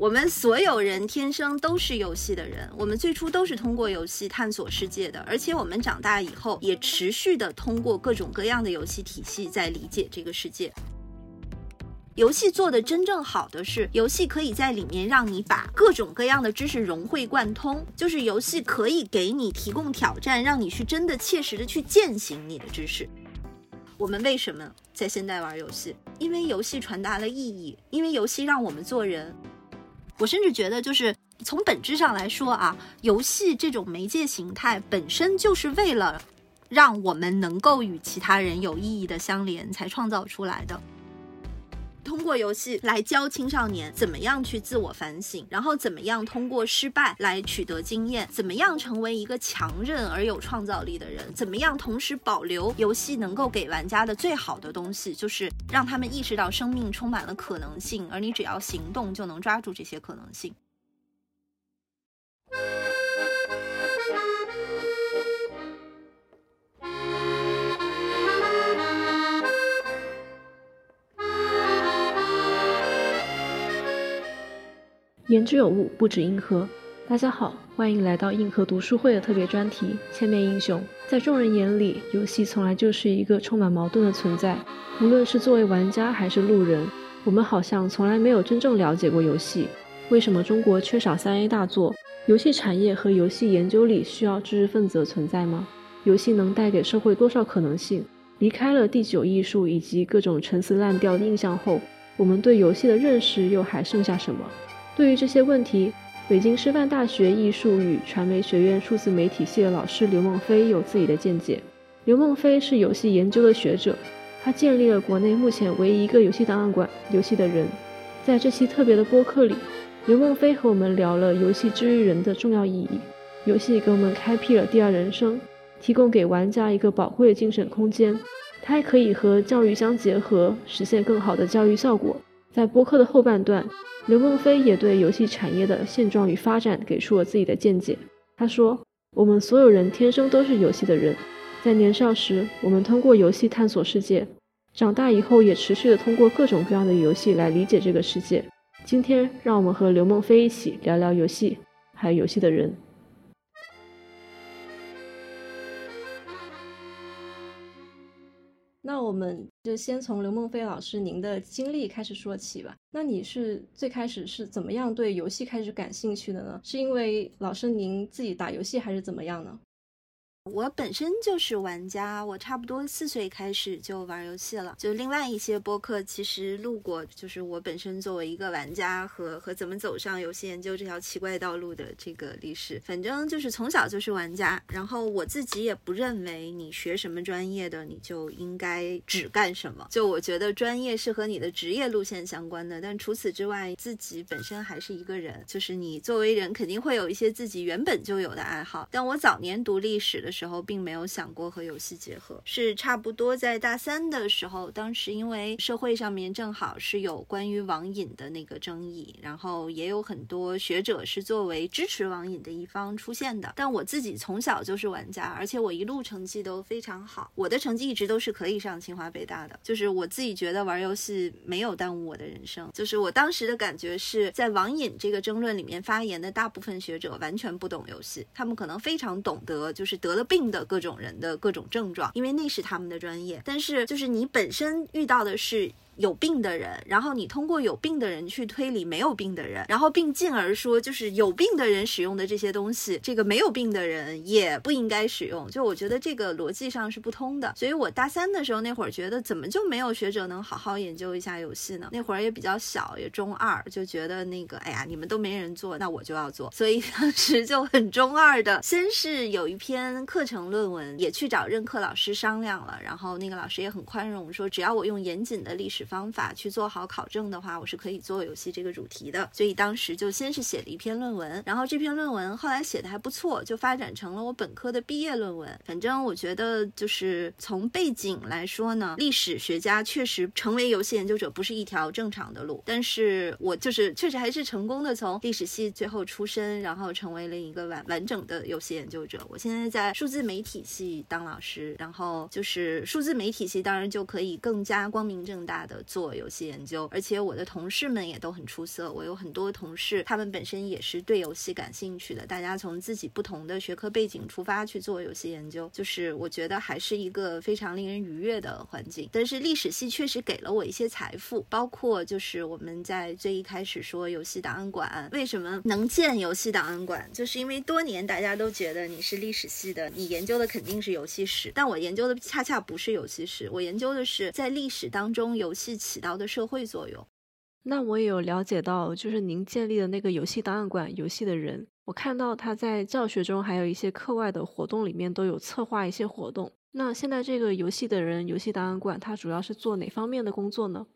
我们所有人天生都是游戏的人，我们最初都是通过游戏探索世界的，而且我们长大以后也持续的通过各种各样的游戏体系在理解这个世界。游戏做的真正好的是，游戏可以在里面让你把各种各样的知识融会贯通，就是游戏可以给你提供挑战，让你去真的切实的去践行你的知识。我们为什么在现代玩游戏？因为游戏传达了意义，因为游戏让我们做人。我甚至觉得，就是从本质上来说啊，游戏这种媒介形态本身就是为了让我们能够与其他人有意义的相连才创造出来的。通过游戏来教青少年怎么样去自我反省，然后怎么样通过失败来取得经验，怎么样成为一个强韧而有创造力的人，怎么样同时保留游戏能够给玩家的最好的东西，就是让他们意识到生命充满了可能性，而你只要行动就能抓住这些可能性。言之有物，不止硬核。大家好，欢迎来到硬核读书会的特别专题《千面英雄》。在众人眼里，游戏从来就是一个充满矛盾的存在。无论是作为玩家还是路人，我们好像从来没有真正了解过游戏。为什么中国缺少三 A 大作？游戏产业和游戏研究里需要知识分子的存在吗？游戏能带给社会多少可能性？离开了第九艺术以及各种陈词滥调的印象后，我们对游戏的认识又还剩下什么？对于这些问题，北京师范大学艺术与传媒学院数字媒体系的老师刘梦飞有自己的见解。刘梦飞是游戏研究的学者，他建立了国内目前唯一一个游戏档案馆——游戏的人。在这期特别的播客里，刘梦飞和我们聊了游戏之于人的重要意义。游戏给我们开辟了第二人生，提供给玩家一个宝贵的精神空间。它还可以和教育相结合，实现更好的教育效果。在播客的后半段。刘梦飞也对游戏产业的现状与发展给出了自己的见解。他说：“我们所有人天生都是游戏的人，在年少时，我们通过游戏探索世界；长大以后，也持续的通过各种各样的游戏来理解这个世界。今天，让我们和刘梦飞一起聊聊游戏，还有游戏的人。”我们就先从刘梦飞老师您的经历开始说起吧。那你是最开始是怎么样对游戏开始感兴趣的呢？是因为老师您自己打游戏，还是怎么样呢？我本身就是玩家，我差不多四岁开始就玩游戏了。就另外一些播客其实录过，就是我本身作为一个玩家和和怎么走上游戏研究这条奇怪道路的这个历史。反正就是从小就是玩家，然后我自己也不认为你学什么专业的你就应该只干什么。就我觉得专业是和你的职业路线相关的，但除此之外，自己本身还是一个人。就是你作为人肯定会有一些自己原本就有的爱好。但我早年读历史的。时候并没有想过和游戏结合，是差不多在大三的时候，当时因为社会上面正好是有关于网瘾的那个争议，然后也有很多学者是作为支持网瘾的一方出现的。但我自己从小就是玩家，而且我一路成绩都非常好，我的成绩一直都是可以上清华北大的。就是我自己觉得玩游戏没有耽误我的人生。就是我当时的感觉是在网瘾这个争论里面发言的大部分学者完全不懂游戏，他们可能非常懂得，就是得了。病的各种人的各种症状，因为那是他们的专业。但是，就是你本身遇到的是。有病的人，然后你通过有病的人去推理没有病的人，然后并进而说，就是有病的人使用的这些东西，这个没有病的人也不应该使用。就我觉得这个逻辑上是不通的。所以我大三的时候那会儿觉得，怎么就没有学者能好好研究一下游戏呢？那会儿也比较小，也中二，就觉得那个，哎呀，你们都没人做，那我就要做。所以当时就很中二的，先是有一篇课程论文，也去找任课老师商量了，然后那个老师也很宽容，说只要我用严谨的历史。方法去做好考证的话，我是可以做游戏这个主题的。所以当时就先是写了一篇论文，然后这篇论文后来写的还不错，就发展成了我本科的毕业论文。反正我觉得就是从背景来说呢，历史学家确实成为游戏研究者不是一条正常的路，但是我就是确实还是成功的从历史系最后出身，然后成为了一个完完整的游戏研究者。我现在在数字媒体系当老师，然后就是数字媒体系当然就可以更加光明正大的。做游戏研究，而且我的同事们也都很出色。我有很多同事，他们本身也是对游戏感兴趣的，大家从自己不同的学科背景出发去做游戏研究，就是我觉得还是一个非常令人愉悦的环境。但是历史系确实给了我一些财富，包括就是我们在最一开始说游戏档案馆为什么能建游戏档案馆，就是因为多年大家都觉得你是历史系的，你研究的肯定是游戏史，但我研究的恰恰不是游戏史，我研究的是在历史当中游戏起到的社会作用。那我也有了解到，就是您建立的那个游戏档案馆，游戏的人，我看到他在教学中还有一些课外的活动里面都有策划一些活动。那现在这个游戏的人，游戏档案馆，它主要是做哪方面的工作呢？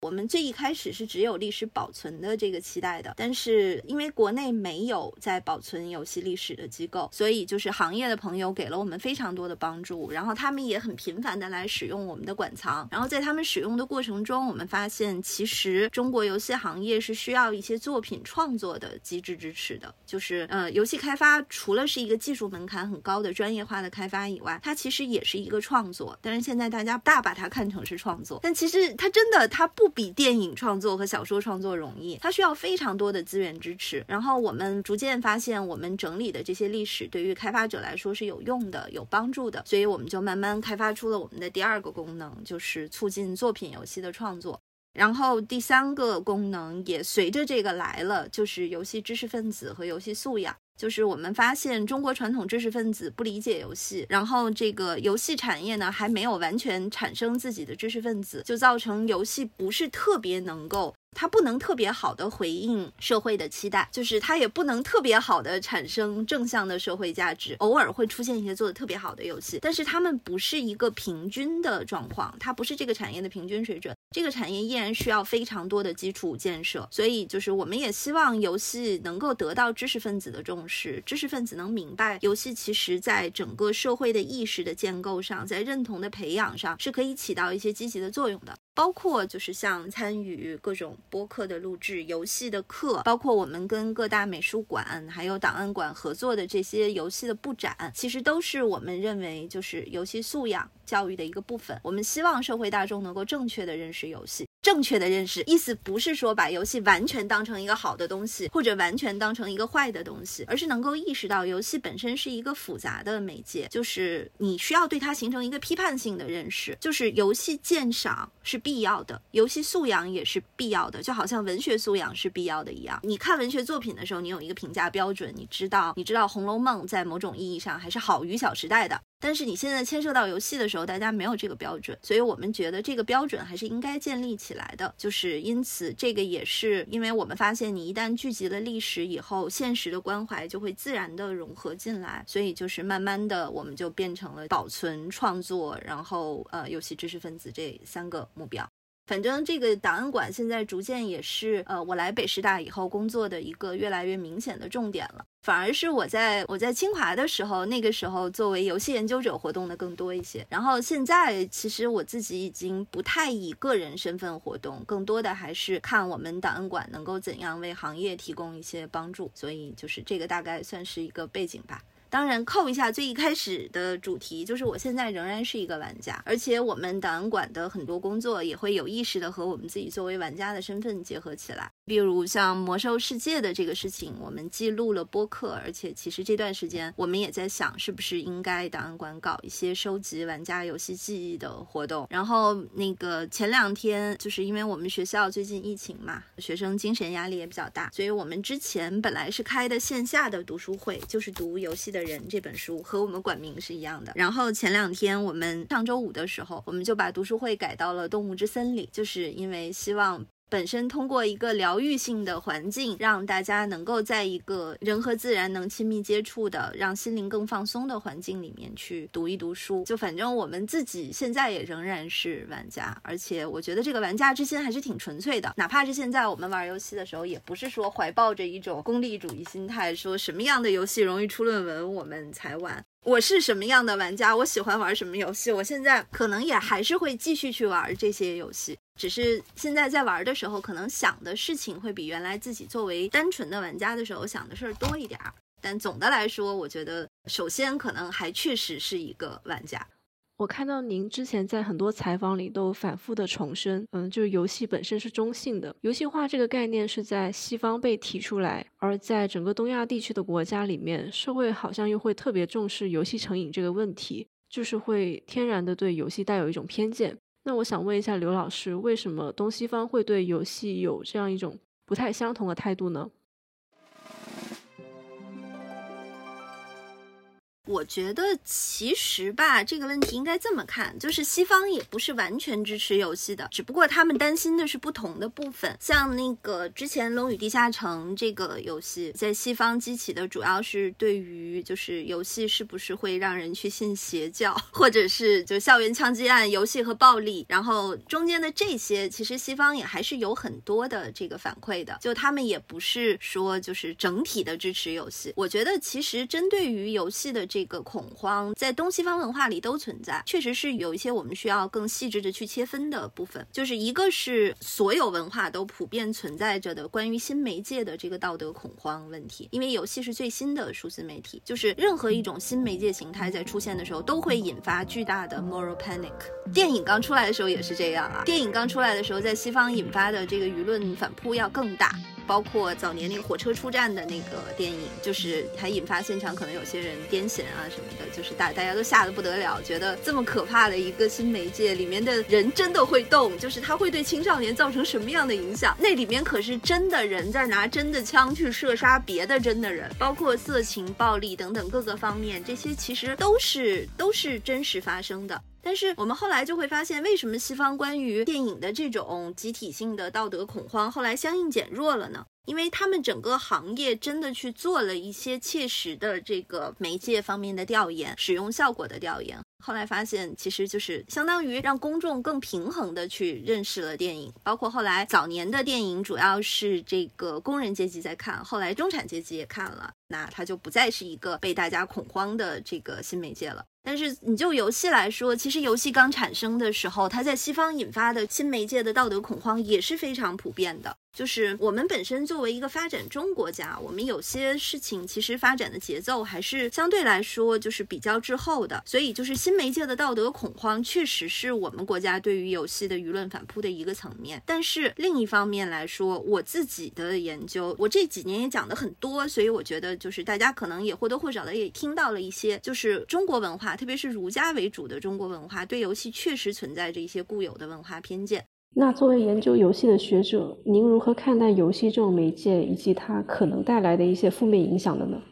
我们最一开始是只有历史保存的这个期待的，但是因为国内没有在保存游戏历史的机构，所以就是行业的朋友给了我们非常多的帮助，然后他们也很频繁的来使用我们的馆藏，然后在他们使用的过程中，我们发现其实中国游戏行业是需要一些作品创作的机制支持的，就是呃，游戏开发除了是一个技术门槛很高的专业化的开发以外，它其实也是一个创作，但是现在大家大把它看成是创作，但其实它真的它不。比电影创作和小说创作容易，它需要非常多的资源支持。然后我们逐渐发现，我们整理的这些历史对于开发者来说是有用的、有帮助的，所以我们就慢慢开发出了我们的第二个功能，就是促进作品游戏的创作。然后第三个功能也随着这个来了，就是游戏知识分子和游戏素养。就是我们发现中国传统知识分子不理解游戏，然后这个游戏产业呢还没有完全产生自己的知识分子，就造成游戏不是特别能够。它不能特别好的回应社会的期待，就是它也不能特别好的产生正向的社会价值。偶尔会出现一些做的特别好的游戏，但是它们不是一个平均的状况，它不是这个产业的平均水准。这个产业依然需要非常多的基础建设，所以就是我们也希望游戏能够得到知识分子的重视，知识分子能明白游戏其实在整个社会的意识的建构上，在认同的培养上是可以起到一些积极的作用的。包括就是像参与各种播客的录制、游戏的课，包括我们跟各大美术馆还有档案馆合作的这些游戏的布展，其实都是我们认为就是游戏素养教育的一个部分。我们希望社会大众能够正确的认识游戏。正确的认识，意思不是说把游戏完全当成一个好的东西，或者完全当成一个坏的东西，而是能够意识到游戏本身是一个复杂的媒介，就是你需要对它形成一个批判性的认识，就是游戏鉴赏是必要的，游戏素养也是必要的，就好像文学素养是必要的一样。你看文学作品的时候，你有一个评价标准，你知道，你知道《红楼梦》在某种意义上还是好于《小时代》的。但是你现在牵涉到游戏的时候，大家没有这个标准，所以我们觉得这个标准还是应该建立起来的。就是因此，这个也是因为我们发现，你一旦聚集了历史以后，现实的关怀就会自然的融合进来，所以就是慢慢的，我们就变成了保存、创作，然后呃，游戏知识分子这三个目标。反正这个档案馆现在逐渐也是，呃，我来北师大以后工作的一个越来越明显的重点了。反而是我在我在清华的时候，那个时候作为游戏研究者活动的更多一些。然后现在其实我自己已经不太以个人身份活动，更多的还是看我们档案馆能够怎样为行业提供一些帮助。所以就是这个大概算是一个背景吧。当然，扣一下最一开始的主题，就是我现在仍然是一个玩家，而且我们档案馆的很多工作也会有意识的和我们自己作为玩家的身份结合起来。比如像魔兽世界的这个事情，我们记录了播客，而且其实这段时间我们也在想，是不是应该档案馆搞一些收集玩家游戏记忆的活动。然后那个前两天，就是因为我们学校最近疫情嘛，学生精神压力也比较大，所以我们之前本来是开的线下的读书会，就是读游戏的。人这本书和我们馆名是一样的。然后前两天我们上周五的时候，我们就把读书会改到了动物之森里，就是因为希望。本身通过一个疗愈性的环境，让大家能够在一个人和自然能亲密接触的、让心灵更放松的环境里面去读一读书。就反正我们自己现在也仍然是玩家，而且我觉得这个玩家之心还是挺纯粹的。哪怕是现在我们玩游戏的时候，也不是说怀抱着一种功利主义心态，说什么样的游戏容易出论文我们才玩。我是什么样的玩家，我喜欢玩什么游戏，我现在可能也还是会继续去玩这些游戏。只是现在在玩的时候，可能想的事情会比原来自己作为单纯的玩家的时候想的事儿多一点儿。但总的来说，我觉得首先可能还确实是一个玩家。我看到您之前在很多采访里都反复的重申，嗯，就是游戏本身是中性的，游戏化这个概念是在西方被提出来，而在整个东亚地区的国家里面，社会好像又会特别重视游戏成瘾这个问题，就是会天然的对游戏带有一种偏见。那我想问一下刘老师，为什么东西方会对游戏有这样一种不太相同的态度呢？我觉得其实吧，这个问题应该这么看，就是西方也不是完全支持游戏的，只不过他们担心的是不同的部分。像那个之前《龙与地下城》这个游戏，在西方激起的主要是对于就是游戏是不是会让人去信邪教，或者是就校园枪击案、游戏和暴力，然后中间的这些，其实西方也还是有很多的这个反馈的，就他们也不是说就是整体的支持游戏。我觉得其实针对于游戏的这。这个恐慌在东西方文化里都存在，确实是有一些我们需要更细致的去切分的部分。就是一个是所有文化都普遍存在着的关于新媒介的这个道德恐慌问题，因为游戏是最新的数字媒体，就是任何一种新媒介形态在出现的时候，都会引发巨大的 moral panic。电影刚出来的时候也是这样啊，电影刚出来的时候，在西方引发的这个舆论反扑要更大。包括早年那个火车出站的那个电影，就是还引发现场可能有些人癫痫啊什么的，就是大大家都吓得不得了，觉得这么可怕的一个新媒介里面的人真的会动，就是它会对青少年造成什么样的影响？那里面可是真的人在拿真的枪去射杀别的真的人，包括色情、暴力等等各个方面，这些其实都是都是真实发生的。但是我们后来就会发现，为什么西方关于电影的这种集体性的道德恐慌后来相应减弱了呢？因为他们整个行业真的去做了一些切实的这个媒介方面的调研，使用效果的调研。后来发现，其实就是相当于让公众更平衡的去认识了电影。包括后来早年的电影，主要是这个工人阶级在看，后来中产阶级也看了，那它就不再是一个被大家恐慌的这个新媒介了。但是你就游戏来说，其实游戏刚产生的时候，它在西方引发的新媒介的道德恐慌也是非常普遍的。就是我们本身作为一个发展中国家，我们有些事情其实发展的节奏还是相对来说就是比较滞后的。所以就是新媒介的道德恐慌，确实是我们国家对于游戏的舆论反扑的一个层面。但是另一方面来说，我自己的研究，我这几年也讲的很多，所以我觉得就是大家可能也或多或少的也听到了一些，就是中国文化，特别是儒家为主的中国文化，对游戏确实存在着一些固有的文化偏见。那作为研究游戏的学者，您如何看待游戏这种媒介以及它可能带来的一些负面影响的呢？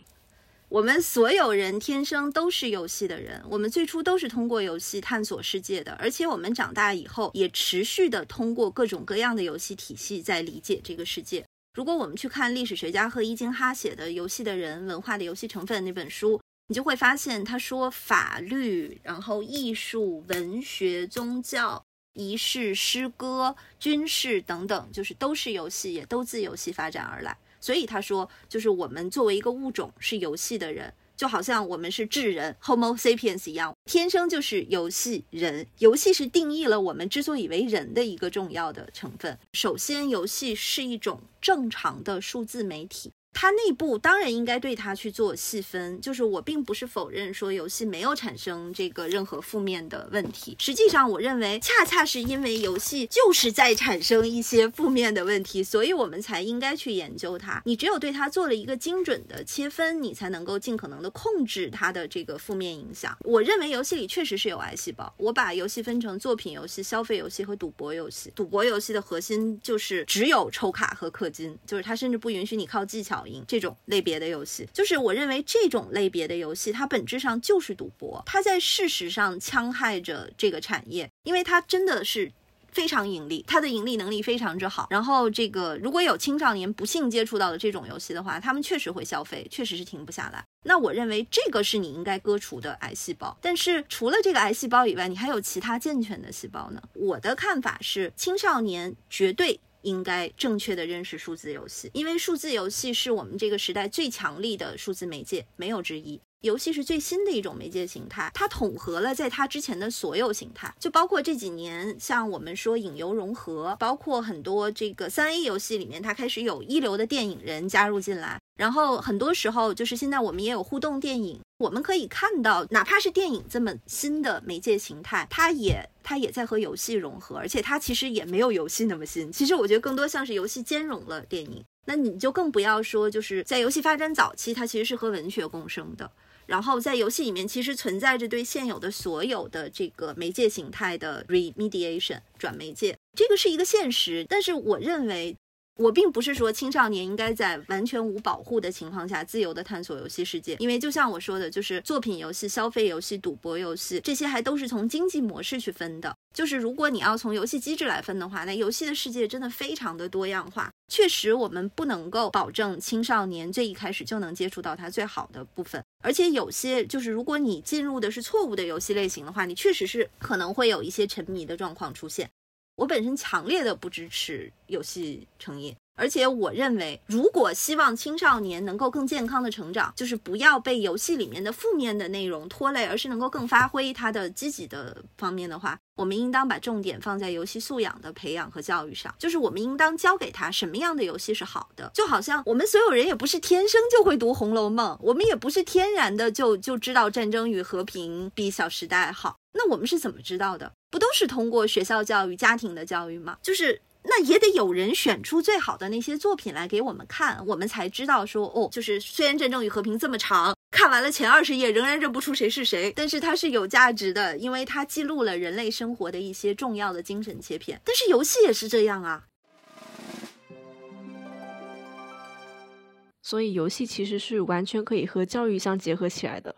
我们所有人天生都是游戏的人，我们最初都是通过游戏探索世界的，而且我们长大以后也持续的通过各种各样的游戏体系在理解这个世界。如果我们去看历史学家赫伊金哈写的《游戏的人：文化的游戏成分》那本书，你就会发现他说法律、然后艺术、文学、宗教。仪式、诗歌、军事等等，就是都是游戏，也都自游戏发展而来。所以他说，就是我们作为一个物种是游戏的人，就好像我们是智人 （Homo sapiens） 一样，天生就是游戏人。游戏是定义了我们之所以为人的一个重要的成分。首先，游戏是一种正常的数字媒体。它内部当然应该对它去做细分，就是我并不是否认说游戏没有产生这个任何负面的问题。实际上，我认为恰恰是因为游戏就是在产生一些负面的问题，所以我们才应该去研究它。你只有对它做了一个精准的切分，你才能够尽可能的控制它的这个负面影响。我认为游戏里确实是有癌细胞。我把游戏分成作品游戏、消费游戏和赌博游戏。赌博游戏的核心就是只有抽卡和氪金，就是它甚至不允许你靠技巧。这种类别的游戏，就是我认为这种类别的游戏，它本质上就是赌博，它在事实上戕害着这个产业，因为它真的是非常盈利，它的盈利能力非常之好。然后这个如果有青少年不幸接触到的这种游戏的话，他们确实会消费，确实是停不下来。那我认为这个是你应该割除的癌细胞。但是除了这个癌细胞以外，你还有其他健全的细胞呢？我的看法是，青少年绝对。应该正确的认识数字游戏，因为数字游戏是我们这个时代最强力的数字媒介，没有之一。游戏是最新的一种媒介形态，它统合了在它之前的所有形态，就包括这几年像我们说影游融合，包括很多这个三 A 游戏里面，它开始有一流的电影人加入进来。然后很多时候就是现在我们也有互动电影，我们可以看到，哪怕是电影这么新的媒介形态，它也它也在和游戏融合，而且它其实也没有游戏那么新。其实我觉得更多像是游戏兼容了电影。那你就更不要说，就是在游戏发展早期，它其实是和文学共生的。然后在游戏里面，其实存在着对现有的所有的这个媒介形态的 remediation 转媒介，这个是一个现实。但是我认为。我并不是说青少年应该在完全无保护的情况下自由的探索游戏世界，因为就像我说的，就是作品游戏、消费游戏、赌博游戏这些还都是从经济模式去分的。就是如果你要从游戏机制来分的话，那游戏的世界真的非常的多样化。确实，我们不能够保证青少年最一开始就能接触到它最好的部分，而且有些就是如果你进入的是错误的游戏类型的话，你确实是可能会有一些沉迷的状况出现。我本身强烈的不支持游戏成瘾，而且我认为，如果希望青少年能够更健康的成长，就是不要被游戏里面的负面的内容拖累，而是能够更发挥他的积极的方面的话，我们应当把重点放在游戏素养的培养和教育上。就是我们应当教给他什么样的游戏是好的，就好像我们所有人也不是天生就会读《红楼梦》，我们也不是天然的就就知道《战争与和平》比《小时代》好。那我们是怎么知道的？不都是通过学校教育、家庭的教育吗？就是那也得有人选出最好的那些作品来给我们看，我们才知道说哦，就是虽然《战争与和平》这么长，看完了前二十页仍然认不出谁是谁，但是它是有价值的，因为它记录了人类生活的一些重要的精神切片。但是游戏也是这样啊，所以游戏其实是完全可以和教育相结合起来的。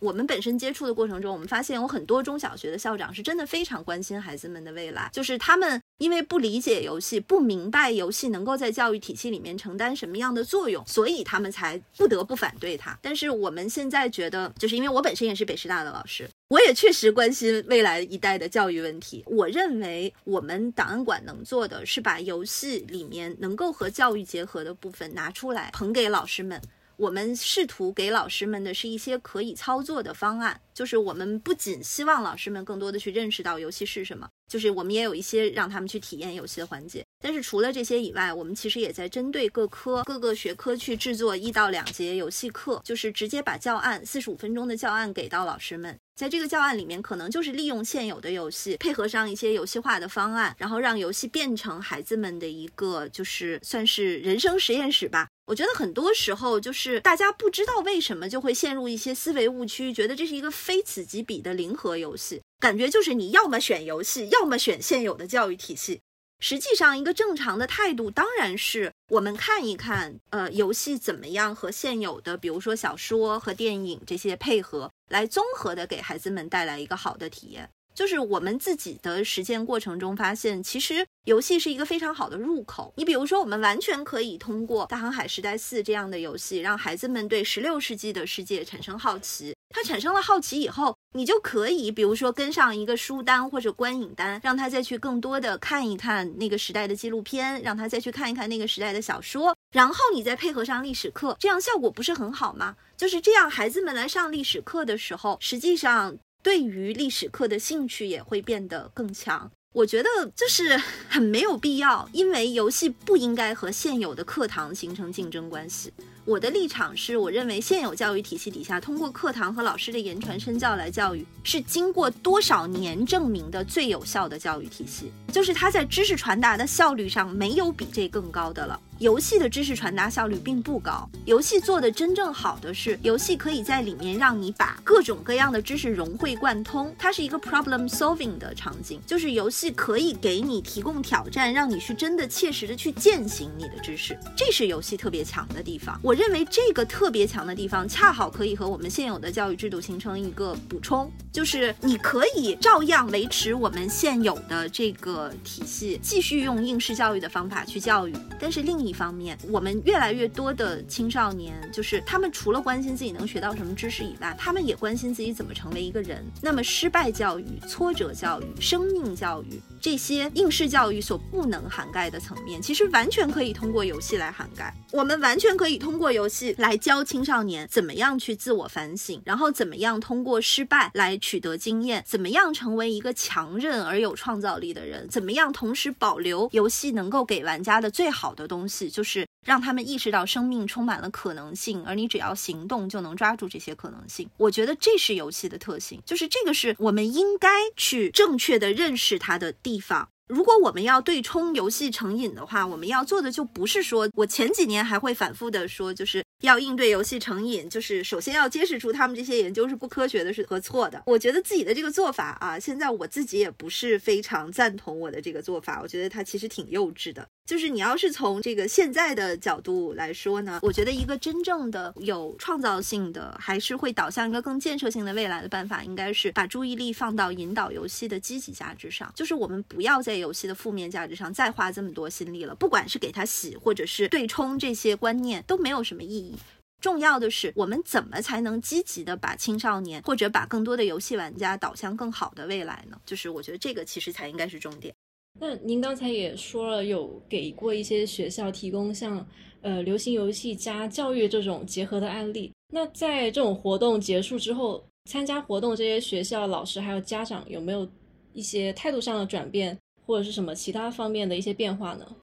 我们本身接触的过程中，我们发现有很多中小学的校长是真的非常关心孩子们的未来，就是他们因为不理解游戏，不明白游戏能够在教育体系里面承担什么样的作用，所以他们才不得不反对它。但是我们现在觉得，就是因为我本身也是北师大的老师，我也确实关心未来一代的教育问题。我认为我们档案馆能做的是把游戏里面能够和教育结合的部分拿出来，捧给老师们。我们试图给老师们的是一些可以操作的方案，就是我们不仅希望老师们更多的去认识到游戏是什么，就是我们也有一些让他们去体验游戏的环节。但是除了这些以外，我们其实也在针对各科各个学科去制作一到两节游戏课，就是直接把教案四十五分钟的教案给到老师们，在这个教案里面，可能就是利用现有的游戏，配合上一些游戏化的方案，然后让游戏变成孩子们的一个就是算是人生实验室吧。我觉得很多时候就是大家不知道为什么就会陷入一些思维误区，觉得这是一个非此即彼的零和游戏，感觉就是你要么选游戏，要么选现有的教育体系。实际上，一个正常的态度当然是我们看一看，呃，游戏怎么样和现有的，比如说小说和电影这些配合，来综合的给孩子们带来一个好的体验。就是我们自己的实践过程中发现，其实游戏是一个非常好的入口。你比如说，我们完全可以通过《大航海时代四》这样的游戏，让孩子们对十六世纪的世界产生好奇。他产生了好奇以后，你就可以，比如说跟上一个书单或者观影单，让他再去更多的看一看那个时代的纪录片，让他再去看一看那个时代的小说，然后你再配合上历史课，这样效果不是很好吗？就是这样，孩子们来上历史课的时候，实际上。对于历史课的兴趣也会变得更强，我觉得这是 很没有必要，因为游戏不应该和现有的课堂形成竞争关系。我的立场是，我认为现有教育体系底下，通过课堂和老师的言传身教来教育，是经过多少年证明的最有效的教育体系。就是它在知识传达的效率上没有比这更高的了。游戏的知识传达效率并不高，游戏做的真正好的是，游戏可以在里面让你把各种各样的知识融会贯通，它是一个 problem solving 的场景，就是游戏可以给你提供挑战，让你去真的切实的去践行你的知识，这是游戏特别强的地方。我。认为这个特别强的地方，恰好可以和我们现有的教育制度形成一个补充，就是你可以照样维持我们现有的这个体系，继续用应试教育的方法去教育。但是另一一方面，我们越来越多的青少年，就是他们除了关心自己能学到什么知识以外，他们也关心自己怎么成为一个人。那么，失败教育、挫折教育、生命教育这些应试教育所不能涵盖的层面，其实完全可以通过游戏来涵盖。我们完全可以通过。游戏来教青少年怎么样去自我反省，然后怎么样通过失败来取得经验，怎么样成为一个强韧而有创造力的人，怎么样同时保留游戏能够给玩家的最好的东西，就是让他们意识到生命充满了可能性，而你只要行动就能抓住这些可能性。我觉得这是游戏的特性，就是这个是我们应该去正确的认识它的地方。如果我们要对冲游戏成瘾的话，我们要做的就不是说，我前几年还会反复的说，就是要应对游戏成瘾，就是首先要揭示出他们这些研究是不科学的，是和错的。我觉得自己的这个做法啊，现在我自己也不是非常赞同我的这个做法，我觉得它其实挺幼稚的。就是你要是从这个现在的角度来说呢，我觉得一个真正的有创造性的，还是会导向一个更建设性的未来的办法，应该是把注意力放到引导游戏的积极价值上。就是我们不要在游戏的负面价值上再花这么多心力了，不管是给他洗，或者是对冲这些观念，都没有什么意义。重要的是，我们怎么才能积极的把青少年或者把更多的游戏玩家导向更好的未来呢？就是我觉得这个其实才应该是重点。那您刚才也说了，有给过一些学校提供像呃流行游戏加教育这种结合的案例。那在这种活动结束之后，参加活动这些学校老师还有家长有没有一些态度上的转变，或者是什么其他方面的一些变化呢？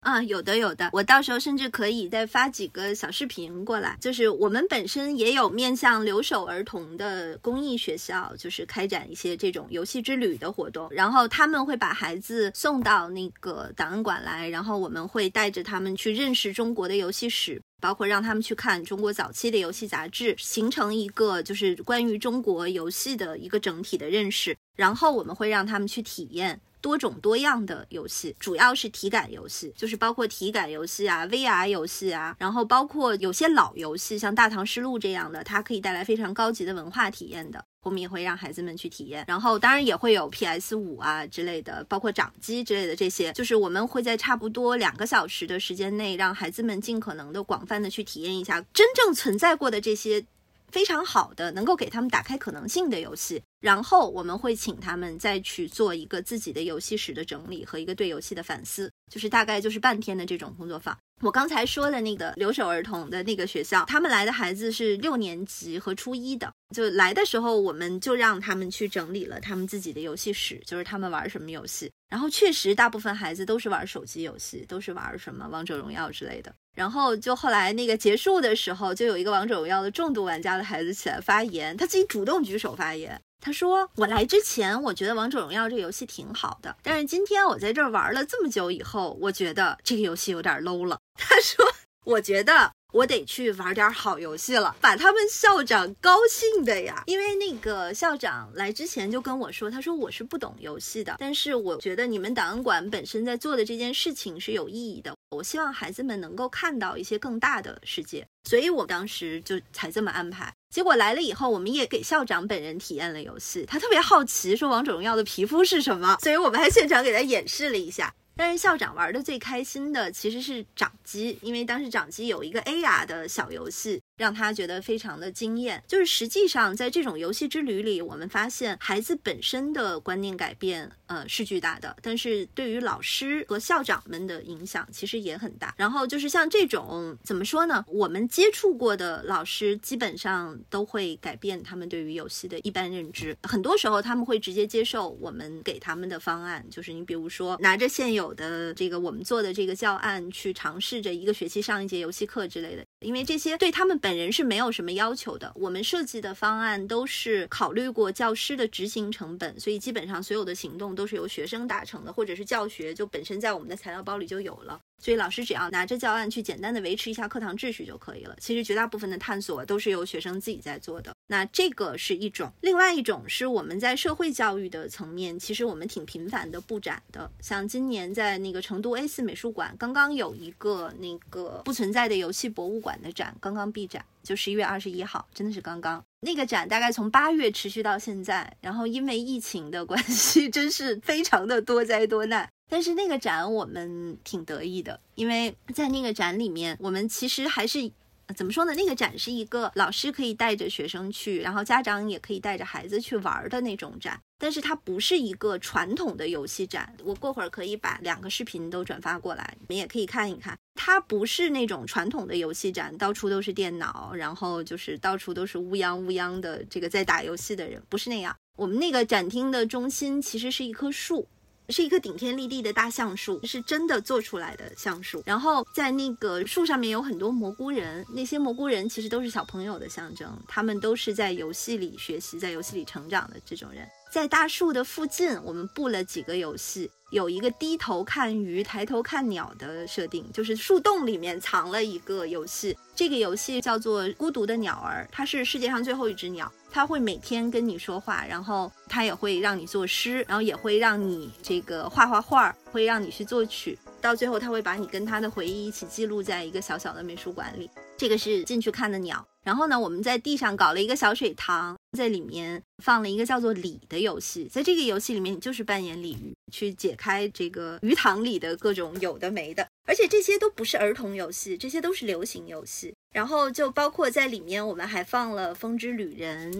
啊，有的有的，我到时候甚至可以再发几个小视频过来。就是我们本身也有面向留守儿童的公益学校，就是开展一些这种游戏之旅的活动。然后他们会把孩子送到那个档案馆来，然后我们会带着他们去认识中国的游戏史，包括让他们去看中国早期的游戏杂志，形成一个就是关于中国游戏的一个整体的认识。然后我们会让他们去体验。多种多样的游戏，主要是体感游戏，就是包括体感游戏啊、VR 游戏啊，然后包括有些老游戏，像《大唐诗录》这样的，它可以带来非常高级的文化体验的，我们也会让孩子们去体验。然后当然也会有 PS 五啊之类的，包括掌机之类的这些，就是我们会在差不多两个小时的时间内，让孩子们尽可能的广泛的去体验一下真正存在过的这些。非常好的，能够给他们打开可能性的游戏，然后我们会请他们再去做一个自己的游戏史的整理和一个对游戏的反思，就是大概就是半天的这种工作坊。我刚才说的那个留守儿童的那个学校，他们来的孩子是六年级和初一的，就来的时候我们就让他们去整理了他们自己的游戏史，就是他们玩什么游戏。然后确实大部分孩子都是玩手机游戏，都是玩什么王者荣耀之类的。然后就后来那个结束的时候，就有一个王者荣耀的重度玩家的孩子起来发言，他自己主动举手发言。他说：“我来之前，我觉得王者荣耀这游戏挺好的，但是今天我在这儿玩了这么久以后，我觉得这个游戏有点 low 了。”他说：“我觉得。”我得去玩点好游戏了，把他们校长高兴的呀！因为那个校长来之前就跟我说，他说我是不懂游戏的，但是我觉得你们档案馆本身在做的这件事情是有意义的。我希望孩子们能够看到一些更大的世界，所以我当时就才这么安排。结果来了以后，我们也给校长本人体验了游戏，他特别好奇，说王者荣耀的皮肤是什么，所以我们还现场给他演示了一下。但是校长玩的最开心的其实是掌机，因为当时掌机有一个 AR 的小游戏。让他觉得非常的惊艳。就是实际上，在这种游戏之旅里，我们发现孩子本身的观念改变，呃，是巨大的。但是对于老师和校长们的影响，其实也很大。然后就是像这种怎么说呢？我们接触过的老师，基本上都会改变他们对于游戏的一般认知。很多时候，他们会直接接受我们给他们的方案，就是你比如说拿着现有的这个我们做的这个教案去尝试着一个学期上一节游戏课之类的。因为这些对他们本本人是没有什么要求的，我们设计的方案都是考虑过教师的执行成本，所以基本上所有的行动都是由学生达成的，或者是教学就本身在我们的材料包里就有了。所以老师只要拿着教案去简单的维持一下课堂秩序就可以了。其实绝大部分的探索都是由学生自己在做的。那这个是一种，另外一种是我们在社会教育的层面，其实我们挺频繁的布展的。像今年在那个成都 A 四美术馆刚刚有一个那个不存在的游戏博物馆的展，刚刚闭展，就十一月二十一号，真的是刚刚。那个展大概从八月持续到现在，然后因为疫情的关系，真是非常的多灾多难。但是那个展我们挺得意的，因为在那个展里面，我们其实还是怎么说呢？那个展是一个老师可以带着学生去，然后家长也可以带着孩子去玩的那种展。但是它不是一个传统的游戏展。我过会儿可以把两个视频都转发过来，你们也可以看一看。它不是那种传统的游戏展，到处都是电脑，然后就是到处都是乌泱乌泱的这个在打游戏的人，不是那样。我们那个展厅的中心其实是一棵树。是一棵顶天立地的大橡树，是真的做出来的橡树。然后在那个树上面有很多蘑菇人，那些蘑菇人其实都是小朋友的象征，他们都是在游戏里学习、在游戏里成长的这种人。在大树的附近，我们布了几个游戏，有一个低头看鱼、抬头看鸟的设定，就是树洞里面藏了一个游戏。这个游戏叫做《孤独的鸟儿》，它是世界上最后一只鸟，它会每天跟你说话，然后它也会让你作诗，然后也会让你这个画画画，会让你去作曲，到最后它会把你跟它的回忆一起记录在一个小小的美术馆里。这个是进去看的鸟。然后呢，我们在地上搞了一个小水塘，在里面放了一个叫做鲤的游戏。在这个游戏里面，你就是扮演鲤鱼，去解开这个鱼塘里的各种有的没的。而且这些都不是儿童游戏，这些都是流行游戏。然后就包括在里面，我们还放了《风之旅人》。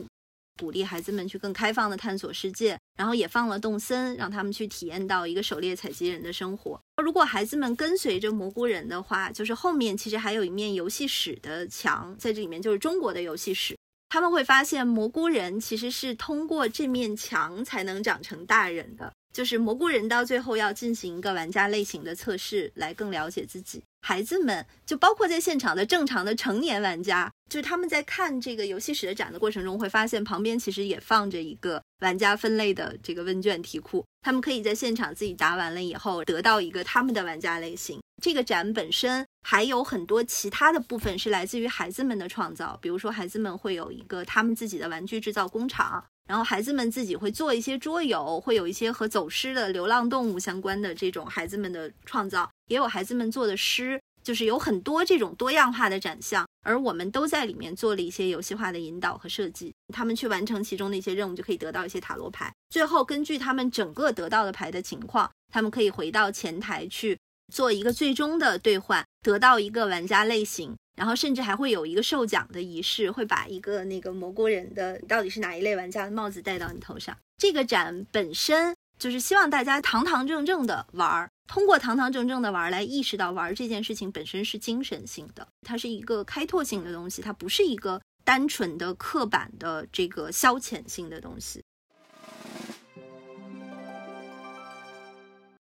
鼓励孩子们去更开放的探索世界，然后也放了动森，让他们去体验到一个狩猎采集人的生活。如果孩子们跟随着蘑菇人的话，就是后面其实还有一面游戏史的墙，在这里面就是中国的游戏史。他们会发现蘑菇人其实是通过这面墙才能长成大人的。就是蘑菇人到最后要进行一个玩家类型的测试，来更了解自己。孩子们就包括在现场的正常的成年玩家，就是他们在看这个游戏史的展的过程中，会发现旁边其实也放着一个玩家分类的这个问卷题库，他们可以在现场自己答完了以后，得到一个他们的玩家类型。这个展本身还有很多其他的部分是来自于孩子们的创造，比如说孩子们会有一个他们自己的玩具制造工厂。然后孩子们自己会做一些桌游，会有一些和走失的流浪动物相关的这种孩子们的创造，也有孩子们做的诗，就是有很多这种多样化的展项。而我们都在里面做了一些游戏化的引导和设计，他们去完成其中的一些任务，就可以得到一些塔罗牌。最后根据他们整个得到的牌的情况，他们可以回到前台去做一个最终的兑换，得到一个玩家类型。然后甚至还会有一个授奖的仪式，会把一个那个蘑菇人的到底是哪一类玩家的帽子戴到你头上。这个展本身就是希望大家堂堂正正的玩儿，通过堂堂正正的玩儿来意识到玩儿这件事情本身是精神性的，它是一个开拓性的东西，它不是一个单纯的刻板的这个消遣性的东西。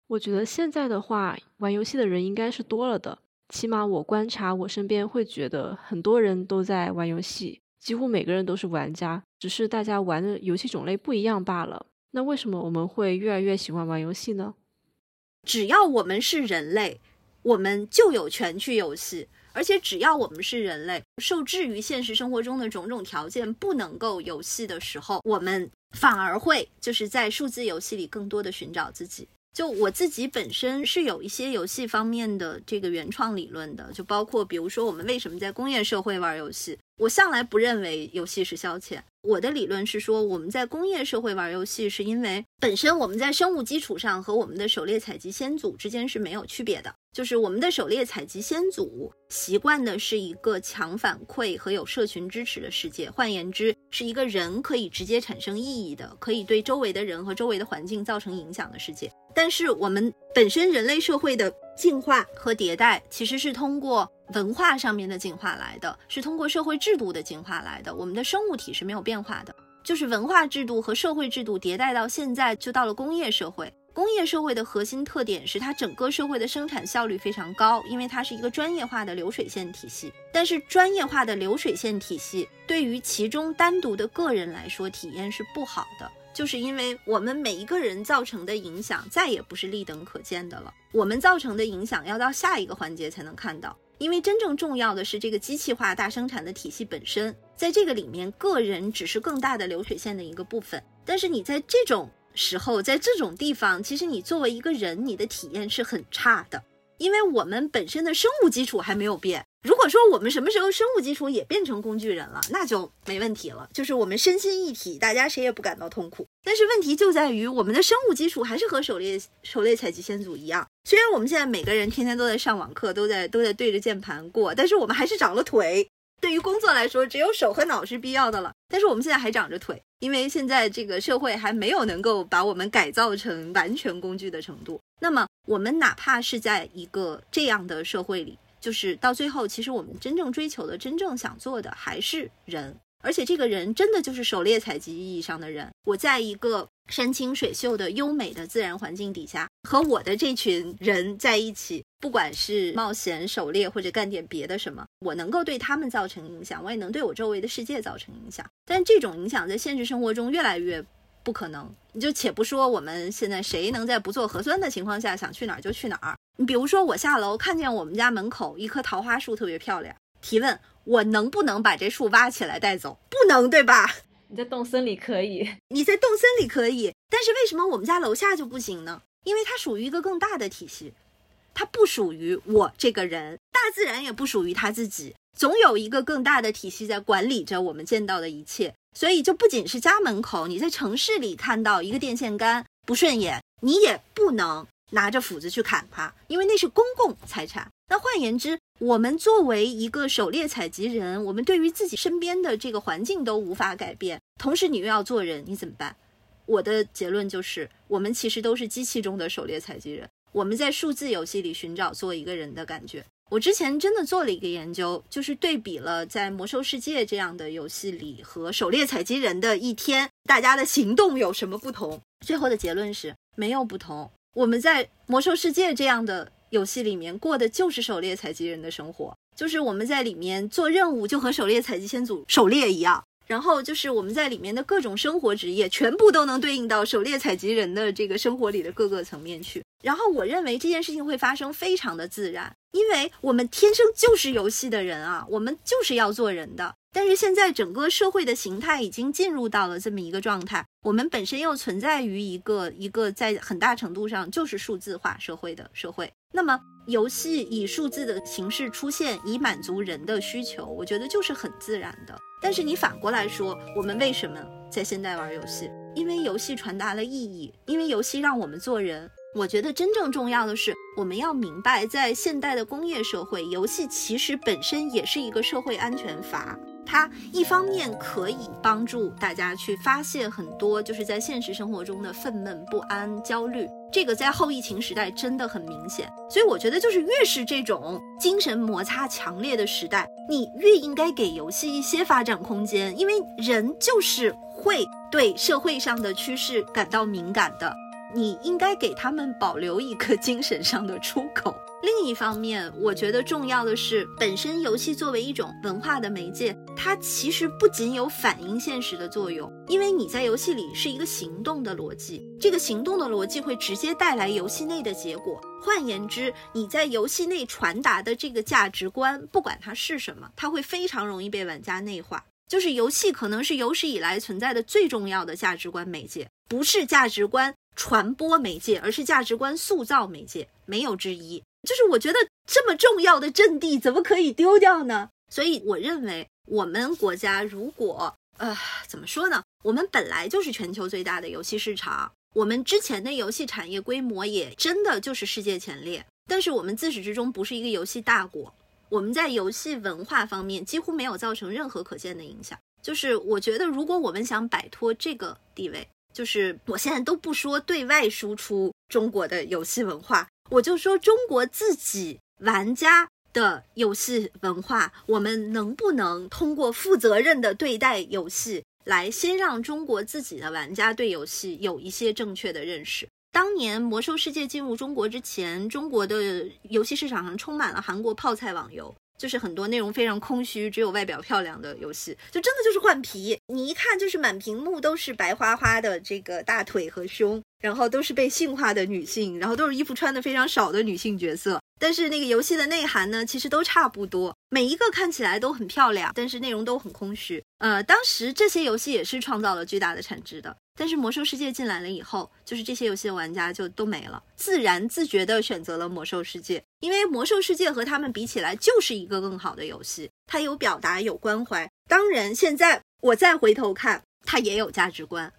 我觉得现在的话，玩游戏的人应该是多了的。起码我观察，我身边会觉得很多人都在玩游戏，几乎每个人都是玩家，只是大家玩的游戏种类不一样罢了。那为什么我们会越来越喜欢玩游戏呢？只要我们是人类，我们就有权去游戏，而且只要我们是人类，受制于现实生活中的种种条件不能够游戏的时候，我们反而会就是在数字游戏里更多的寻找自己。就我自己本身是有一些游戏方面的这个原创理论的，就包括比如说我们为什么在工业社会玩游戏，我向来不认为游戏是消遣。我的理论是说，我们在工业社会玩游戏，是因为本身我们在生物基础上和我们的狩猎采集先祖之间是没有区别的。就是我们的狩猎采集先祖习惯的是一个强反馈和有社群支持的世界，换言之，是一个人可以直接产生意义的，可以对周围的人和周围的环境造成影响的世界。但是我们本身人类社会的进化和迭代，其实是通过文化上面的进化来的，是通过社会制度的进化来的。我们的生物体是没有变化的，就是文化制度和社会制度迭代到现在，就到了工业社会。工业社会的核心特点是它整个社会的生产效率非常高，因为它是一个专业化的流水线体系。但是专业化的流水线体系对于其中单独的个人来说，体验是不好的，就是因为我们每一个人造成的影响再也不是立等可见的了。我们造成的影响要到下一个环节才能看到，因为真正重要的是这个机器化大生产的体系本身，在这个里面，个人只是更大的流水线的一个部分。但是你在这种时候，在这种地方，其实你作为一个人，你的体验是很差的，因为我们本身的生物基础还没有变。如果说我们什么时候生物基础也变成工具人了，那就没问题了，就是我们身心一体，大家谁也不感到痛苦。但是问题就在于，我们的生物基础还是和狩猎狩猎采集先祖一样。虽然我们现在每个人天天都在上网课，都在都在对着键盘过，但是我们还是长了腿。对于工作来说，只有手和脑是必要的了。但是我们现在还长着腿，因为现在这个社会还没有能够把我们改造成完全工具的程度。那么，我们哪怕是在一个这样的社会里，就是到最后，其实我们真正追求的、真正想做的还是人。而且这个人真的就是狩猎采集意义上的人。我在一个山清水秀的优美的自然环境底下，和我的这群人在一起，不管是冒险、狩猎或者干点别的什么，我能够对他们造成影响，我也能对我周围的世界造成影响。但这种影响在现实生活中越来越不可能。你就且不说我们现在谁能在不做核酸的情况下想去哪儿就去哪儿。你比如说，我下楼看见我们家门口一棵桃花树特别漂亮，提问我能不能把这树挖起来带走？不能，对吧？你在动森里可以，你在动森里可以，但是为什么我们家楼下就不行呢？因为它属于一个更大的体系，它不属于我这个人，大自然也不属于他自己，总有一个更大的体系在管理着我们见到的一切。所以就不仅是家门口，你在城市里看到一个电线杆不顺眼，你也不能拿着斧子去砍它，因为那是公共财产。那换言之，我们作为一个狩猎采集人，我们对于自己身边的这个环境都无法改变，同时你又要做人，你怎么办？我的结论就是，我们其实都是机器中的狩猎采集人，我们在数字游戏里寻找做一个人的感觉。我之前真的做了一个研究，就是对比了在魔兽世界这样的游戏里和狩猎采集人的一天，大家的行动有什么不同？最后的结论是没有不同。我们在魔兽世界这样的。游戏里面过的就是狩猎采集人的生活，就是我们在里面做任务就和狩猎采集先祖狩猎一样，然后就是我们在里面的各种生活职业全部都能对应到狩猎采集人的这个生活里的各个层面去。然后我认为这件事情会发生非常的自然，因为我们天生就是游戏的人啊，我们就是要做人的。但是现在整个社会的形态已经进入到了这么一个状态，我们本身又存在于一个一个在很大程度上就是数字化社会的社会。那么，游戏以数字的形式出现，以满足人的需求，我觉得就是很自然的。但是你反过来说，我们为什么在现代玩游戏？因为游戏传达了意义，因为游戏让我们做人。我觉得真正重要的是，我们要明白，在现代的工业社会，游戏其实本身也是一个社会安全阀。它一方面可以帮助大家去发泄很多就是在现实生活中的愤懑、不安、焦虑，这个在后疫情时代真的很明显。所以我觉得，就是越是这种精神摩擦强烈的时代，你越应该给游戏一些发展空间，因为人就是会对社会上的趋势感到敏感的。你应该给他们保留一个精神上的出口。另一方面，我觉得重要的是，本身游戏作为一种文化的媒介，它其实不仅有反映现实的作用，因为你在游戏里是一个行动的逻辑，这个行动的逻辑会直接带来游戏内的结果。换言之，你在游戏内传达的这个价值观，不管它是什么，它会非常容易被玩家内化。就是游戏可能是有史以来存在的最重要的价值观媒介，不是价值观。传播媒介，而是价值观塑造媒介，没有之一。就是我觉得这么重要的阵地，怎么可以丢掉呢？所以我认为，我们国家如果呃怎么说呢？我们本来就是全球最大的游戏市场，我们之前的游戏产业规模也真的就是世界前列。但是我们自始至终不是一个游戏大国，我们在游戏文化方面几乎没有造成任何可见的影响。就是我觉得，如果我们想摆脱这个地位，就是我现在都不说对外输出中国的游戏文化，我就说中国自己玩家的游戏文化，我们能不能通过负责任的对待游戏，来先让中国自己的玩家对游戏有一些正确的认识？当年《魔兽世界》进入中国之前，中国的游戏市场上充满了韩国泡菜网游。就是很多内容非常空虚，只有外表漂亮的游戏，就真的就是换皮，你一看就是满屏幕都是白花花的这个大腿和胸，然后都是被性化的女性，然后都是衣服穿的非常少的女性角色。但是那个游戏的内涵呢，其实都差不多，每一个看起来都很漂亮，但是内容都很空虚。呃，当时这些游戏也是创造了巨大的产值的，但是魔兽世界进来了以后，就是这些游戏的玩家就都没了，自然自觉地选择了魔兽世界，因为魔兽世界和他们比起来就是一个更好的游戏，它有表达，有关怀。当然，现在我再回头看，它也有价值观。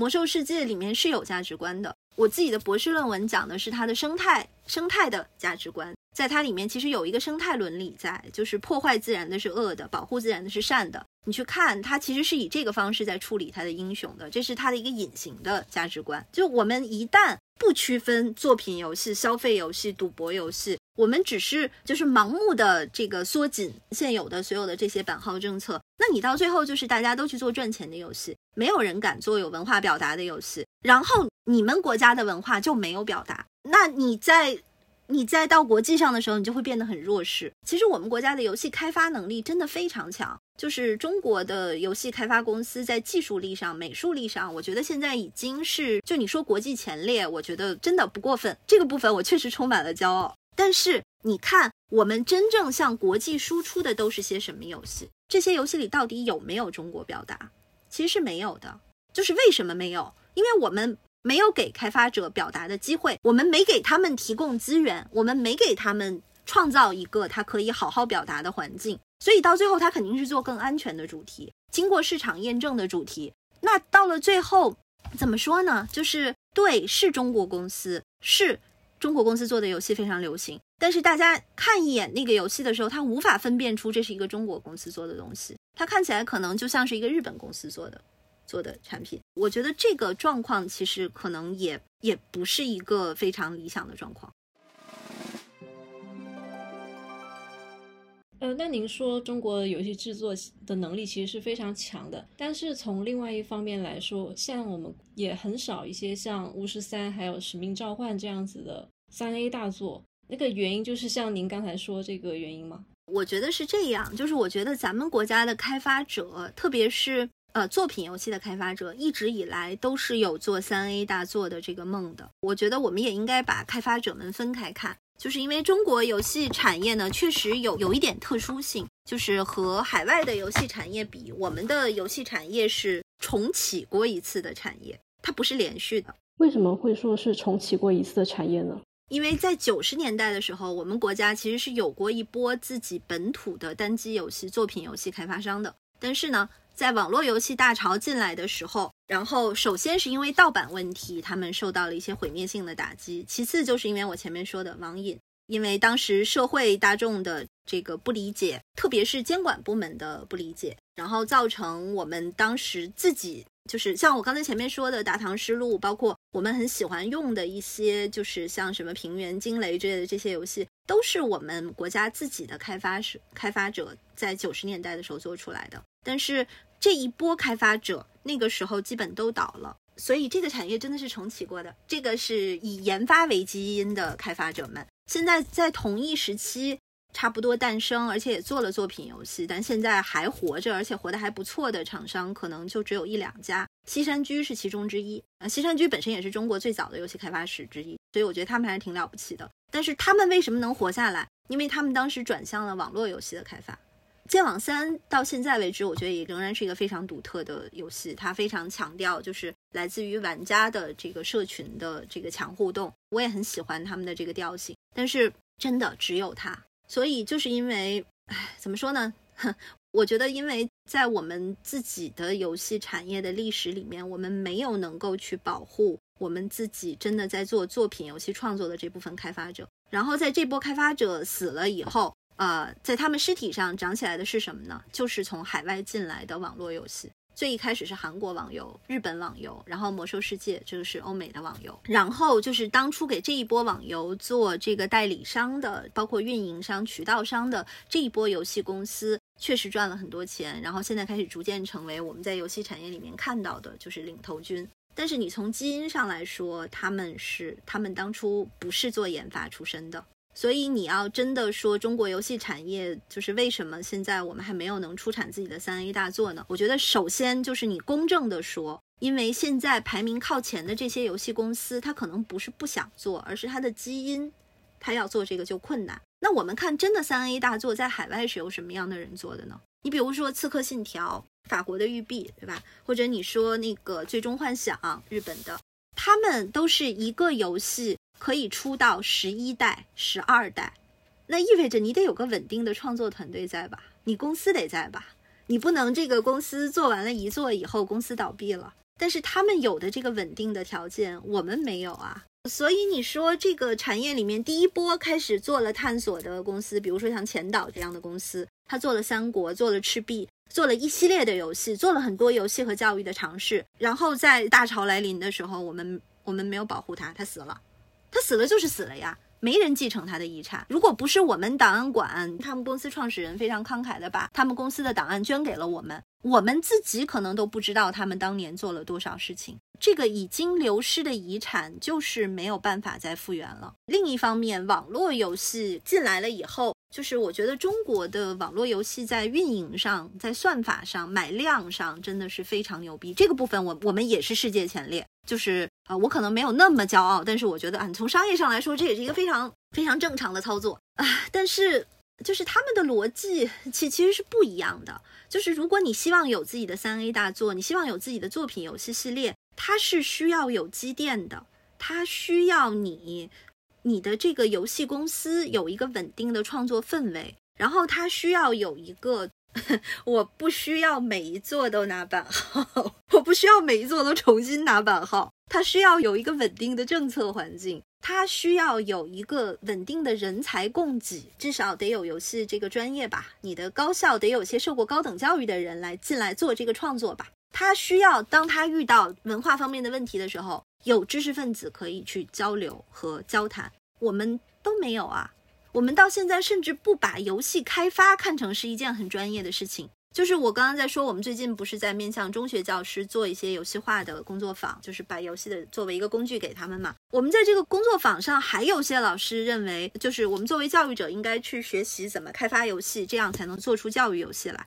魔兽世界里面是有价值观的。我自己的博士论文讲的是它的生态生态的价值观，在它里面其实有一个生态伦理在，就是破坏自然的是恶的，保护自然的是善的。你去看它，其实是以这个方式在处理它的英雄的，这是它的一个隐形的价值观。就我们一旦不区分作品游戏、消费游戏、赌博游戏，我们只是就是盲目的这个缩紧现有的所有的这些版号政策，那你到最后就是大家都去做赚钱的游戏，没有人敢做有文化表达的游戏，然后你们国家的文化就没有表达，那你在你在到国际上的时候，你就会变得很弱势。其实我们国家的游戏开发能力真的非常强，就是中国的游戏开发公司在技术力上、美术力上，我觉得现在已经是就你说国际前列，我觉得真的不过分。这个部分我确实充满了骄傲。但是你看，我们真正向国际输出的都是些什么游戏？这些游戏里到底有没有中国表达？其实是没有的。就是为什么没有？因为我们没有给开发者表达的机会，我们没给他们提供资源，我们没给他们创造一个他可以好好表达的环境。所以到最后，他肯定是做更安全的主题，经过市场验证的主题。那到了最后，怎么说呢？就是对，是中国公司是。中国公司做的游戏非常流行，但是大家看一眼那个游戏的时候，他无法分辨出这是一个中国公司做的东西，它看起来可能就像是一个日本公司做的做的产品。我觉得这个状况其实可能也也不是一个非常理想的状况。呃，那您说中国游戏制作的能力其实是非常强的，但是从另外一方面来说，像我们也很少一些像《巫师三》还有《使命召唤》这样子的三 A 大作。那个原因就是像您刚才说这个原因吗？我觉得是这样，就是我觉得咱们国家的开发者，特别是呃作品游戏的开发者，一直以来都是有做三 A 大作的这个梦的。我觉得我们也应该把开发者们分开看。就是因为中国游戏产业呢，确实有有一点特殊性，就是和海外的游戏产业比，我们的游戏产业是重启过一次的产业，它不是连续的。为什么会说是重启过一次的产业呢？因为在九十年代的时候，我们国家其实是有过一波自己本土的单机游戏作品游戏开发商的，但是呢。在网络游戏大潮进来的时候，然后首先是因为盗版问题，他们受到了一些毁灭性的打击。其次就是因为我前面说的网瘾，因为当时社会大众的这个不理解，特别是监管部门的不理解，然后造成我们当时自己就是像我刚才前面说的《大唐诗录》，包括我们很喜欢用的一些，就是像什么《平原惊雷》之类的这些游戏，都是我们国家自己的开发是开发者在九十年代的时候做出来的，但是。这一波开发者那个时候基本都倒了，所以这个产业真的是重启过的。这个是以研发为基因的开发者们，现在在同一时期差不多诞生，而且也做了作品游戏，但现在还活着，而且活得还不错的厂商，可能就只有一两家。西山居是其中之一啊，西山居本身也是中国最早的游戏开发史之一，所以我觉得他们还是挺了不起的。但是他们为什么能活下来？因为他们当时转向了网络游戏的开发。剑网三到现在为止，我觉得也仍然是一个非常独特的游戏。它非常强调就是来自于玩家的这个社群的这个强互动，我也很喜欢他们的这个调性。但是真的只有它，所以就是因为，唉，怎么说呢？我觉得因为在我们自己的游戏产业的历史里面，我们没有能够去保护我们自己真的在做作品游戏创作的这部分开发者。然后在这波开发者死了以后。呃，在他们尸体上长起来的是什么呢？就是从海外进来的网络游戏。最一开始是韩国网游、日本网游，然后魔兽世界，这个是欧美的网游。然后就是当初给这一波网游做这个代理商的，包括运营商、渠道商的这一波游戏公司，确实赚了很多钱。然后现在开始逐渐成为我们在游戏产业里面看到的就是领头军。但是你从基因上来说，他们是他们当初不是做研发出身的。所以你要真的说中国游戏产业就是为什么现在我们还没有能出产自己的三 A 大作呢？我觉得首先就是你公正的说，因为现在排名靠前的这些游戏公司，它可能不是不想做，而是它的基因，它要做这个就困难。那我们看真的三 A 大作在海外是由什么样的人做的呢？你比如说《刺客信条》，法国的育碧，对吧？或者你说那个《最终幻想》，日本的，他们都是一个游戏。可以出到十一代、十二代，那意味着你得有个稳定的创作团队在吧？你公司得在吧？你不能这个公司做完了一做以后公司倒闭了。但是他们有的这个稳定的条件，我们没有啊。所以你说这个产业里面第一波开始做了探索的公司，比如说像前岛这样的公司，他做了三国，做了赤壁，做了一系列的游戏，做了很多游戏和教育的尝试。然后在大潮来临的时候，我们我们没有保护他，他死了。他死了就是死了呀，没人继承他的遗产。如果不是我们档案馆，他们公司创始人非常慷慨的把他们公司的档案捐给了我们，我们自己可能都不知道他们当年做了多少事情。这个已经流失的遗产就是没有办法再复原了。另一方面，网络游戏进来了以后，就是我觉得中国的网络游戏在运营上、在算法上、买量上真的是非常牛逼。这个部分我我们也是世界前列。就是啊，我可能没有那么骄傲，但是我觉得啊，从商业上来说，这也是一个非常非常正常的操作啊。但是就是他们的逻辑其其实是不一样的。就是如果你希望有自己的三 A 大作，你希望有自己的作品游戏系列。它是需要有积淀的，它需要你，你的这个游戏公司有一个稳定的创作氛围，然后它需要有一个，我不需要每一座都拿版号，我不需要每一座都重新拿版号，它需要有一个稳定的政策环境，它需要有一个稳定的人才供给，至少得有游戏这个专业吧，你的高校得有些受过高等教育的人来进来做这个创作吧。他需要，当他遇到文化方面的问题的时候，有知识分子可以去交流和交谈。我们都没有啊，我们到现在甚至不把游戏开发看成是一件很专业的事情。就是我刚刚在说，我们最近不是在面向中学教师做一些游戏化的工作坊，就是把游戏的作为一个工具给他们嘛。我们在这个工作坊上，还有些老师认为，就是我们作为教育者应该去学习怎么开发游戏，这样才能做出教育游戏来。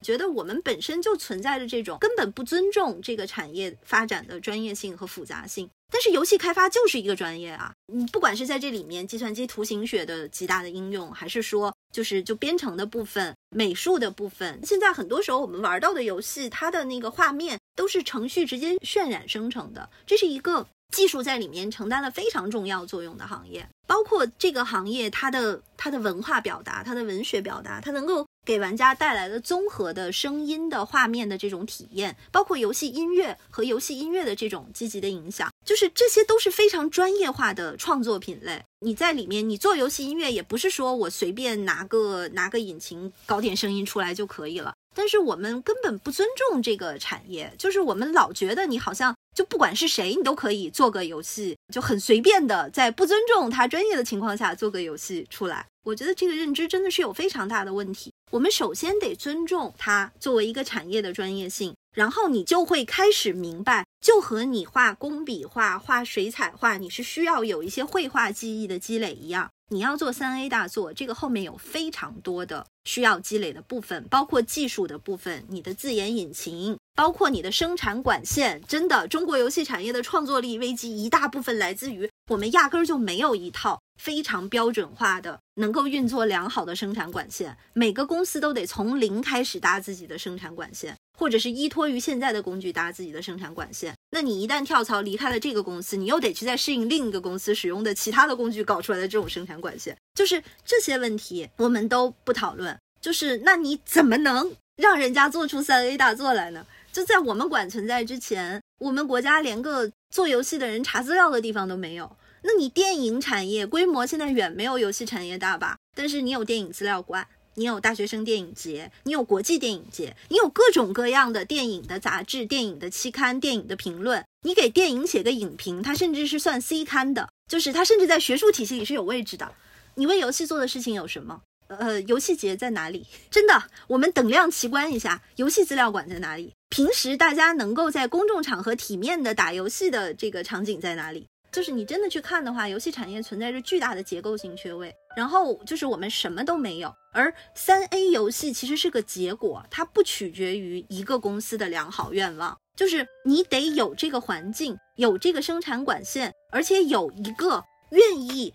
觉得我们本身就存在着这种根本不尊重这个产业发展的专业性和复杂性，但是游戏开发就是一个专业啊！你不管是在这里面计算机图形学的极大的应用，还是说就是就编程的部分、美术的部分，现在很多时候我们玩到的游戏，它的那个画面都是程序直接渲染生成的，这是一个技术在里面承担了非常重要作用的行业。包括这个行业，它的它的文化表达、它的文学表达，它能够。给玩家带来的综合的声音的画面的这种体验，包括游戏音乐和游戏音乐的这种积极的影响，就是这些都是非常专业化的创作品类。你在里面，你做游戏音乐也不是说我随便拿个拿个引擎搞点声音出来就可以了。但是我们根本不尊重这个产业，就是我们老觉得你好像就不管是谁，你都可以做个游戏，就很随便的在不尊重他专业的情况下做个游戏出来。我觉得这个认知真的是有非常大的问题。我们首先得尊重它作为一个产业的专业性，然后你就会开始明白，就和你画工笔画、画水彩画，你是需要有一些绘画技艺的积累一样。你要做三 A 大作，这个后面有非常多的需要积累的部分，包括技术的部分，你的自研引擎，包括你的生产管线。真的，中国游戏产业的创作力危机一大部分来自于我们压根儿就没有一套非常标准化的、能够运作良好的生产管线。每个公司都得从零开始搭自己的生产管线。或者是依托于现在的工具搭自己的生产管线，那你一旦跳槽离开了这个公司，你又得去再适应另一个公司使用的其他的工具搞出来的这种生产管线，就是这些问题我们都不讨论。就是那你怎么能让人家做出三 A 大作来呢？就在我们馆存在之前，我们国家连个做游戏的人查资料的地方都没有。那你电影产业规模现在远没有游戏产业大吧？但是你有电影资料馆。你有大学生电影节，你有国际电影节，你有各种各样的电影的杂志、电影的期刊、电影的评论。你给电影写个影评，它甚至是算 C 刊的，就是它甚至在学术体系里是有位置的。你为游戏做的事情有什么？呃，游戏节在哪里？真的，我们等量齐观一下，游戏资料馆在哪里？平时大家能够在公众场合体面的打游戏的这个场景在哪里？就是你真的去看的话，游戏产业存在着巨大的结构性缺位。然后就是我们什么都没有，而三 A 游戏其实是个结果，它不取决于一个公司的良好愿望，就是你得有这个环境，有这个生产管线，而且有一个愿意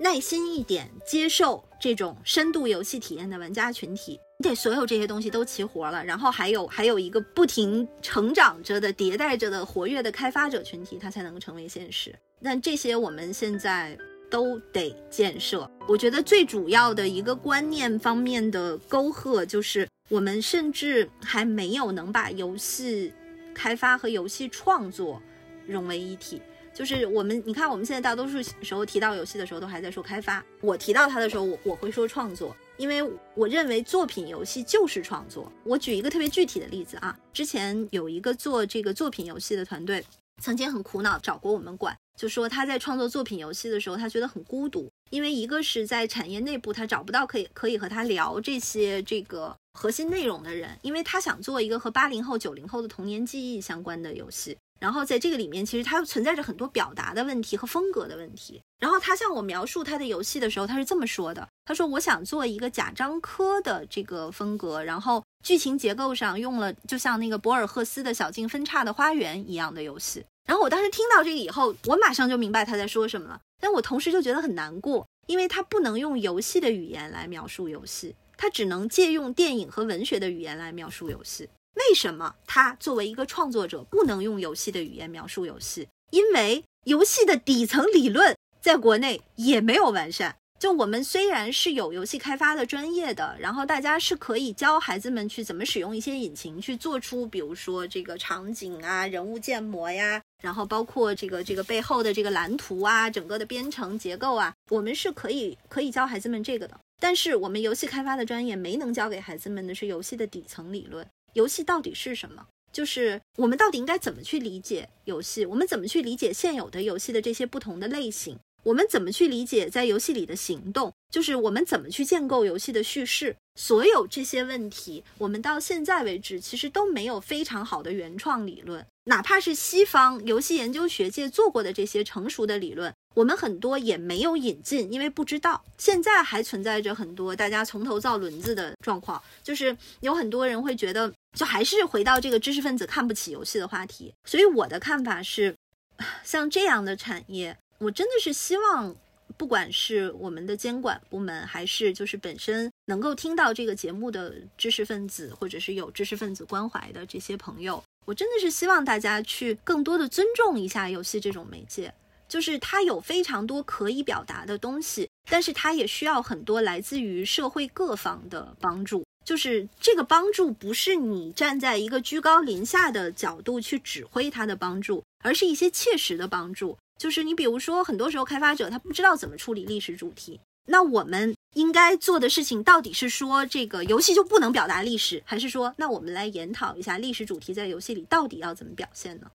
耐心一点接受这种深度游戏体验的玩家群体，你得所有这些东西都齐活了，然后还有还有一个不停成长着的、迭代着的活跃的开发者群体，它才能成为现实。但这些我们现在。都得建设。我觉得最主要的一个观念方面的沟壑，就是我们甚至还没有能把游戏开发和游戏创作融为一体。就是我们，你看，我们现在大多数时候提到游戏的时候，都还在说开发。我提到它的时候，我我会说创作，因为我认为作品游戏就是创作。我举一个特别具体的例子啊，之前有一个做这个作品游戏的团队，曾经很苦恼找过我们管。就说他在创作作品游戏的时候，他觉得很孤独，因为一个是在产业内部他找不到可以可以和他聊这些这个核心内容的人，因为他想做一个和八零后、九零后的童年记忆相关的游戏。然后在这个里面，其实它存在着很多表达的问题和风格的问题。然后他向我描述他的游戏的时候，他是这么说的：“他说我想做一个贾樟柯的这个风格，然后剧情结构上用了就像那个博尔赫斯的小径分叉的花园一样的游戏。”然后我当时听到这个以后，我马上就明白他在说什么了。但我同时就觉得很难过，因为他不能用游戏的语言来描述游戏，他只能借用电影和文学的语言来描述游戏。为什么他作为一个创作者不能用游戏的语言描述游戏？因为游戏的底层理论在国内也没有完善。就我们虽然是有游戏开发的专业的，然后大家是可以教孩子们去怎么使用一些引擎去做出，比如说这个场景啊、人物建模呀，然后包括这个这个背后的这个蓝图啊、整个的编程结构啊，我们是可以可以教孩子们这个的。但是我们游戏开发的专业没能教给孩子们的是游戏的底层理论。游戏到底是什么？就是我们到底应该怎么去理解游戏？我们怎么去理解现有的游戏的这些不同的类型？我们怎么去理解在游戏里的行动？就是我们怎么去建构游戏的叙事？所有这些问题，我们到现在为止其实都没有非常好的原创理论。哪怕是西方游戏研究学界做过的这些成熟的理论，我们很多也没有引进，因为不知道。现在还存在着很多大家从头造轮子的状况，就是有很多人会觉得，就还是回到这个知识分子看不起游戏的话题。所以我的看法是，像这样的产业。我真的是希望，不管是我们的监管部门，还是就是本身能够听到这个节目的知识分子，或者是有知识分子关怀的这些朋友，我真的是希望大家去更多的尊重一下游戏这种媒介，就是它有非常多可以表达的东西，但是它也需要很多来自于社会各方的帮助。就是这个帮助不是你站在一个居高临下的角度去指挥它的帮助，而是一些切实的帮助。就是你，比如说，很多时候开发者他不知道怎么处理历史主题，那我们应该做的事情到底是说这个游戏就不能表达历史，还是说那我们来研讨一下历史主题在游戏里到底要怎么表现呢？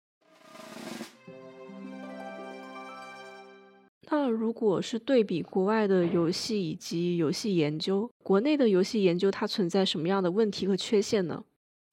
那如果是对比国外的游戏以及游戏研究，国内的游戏研究它存在什么样的问题和缺陷呢？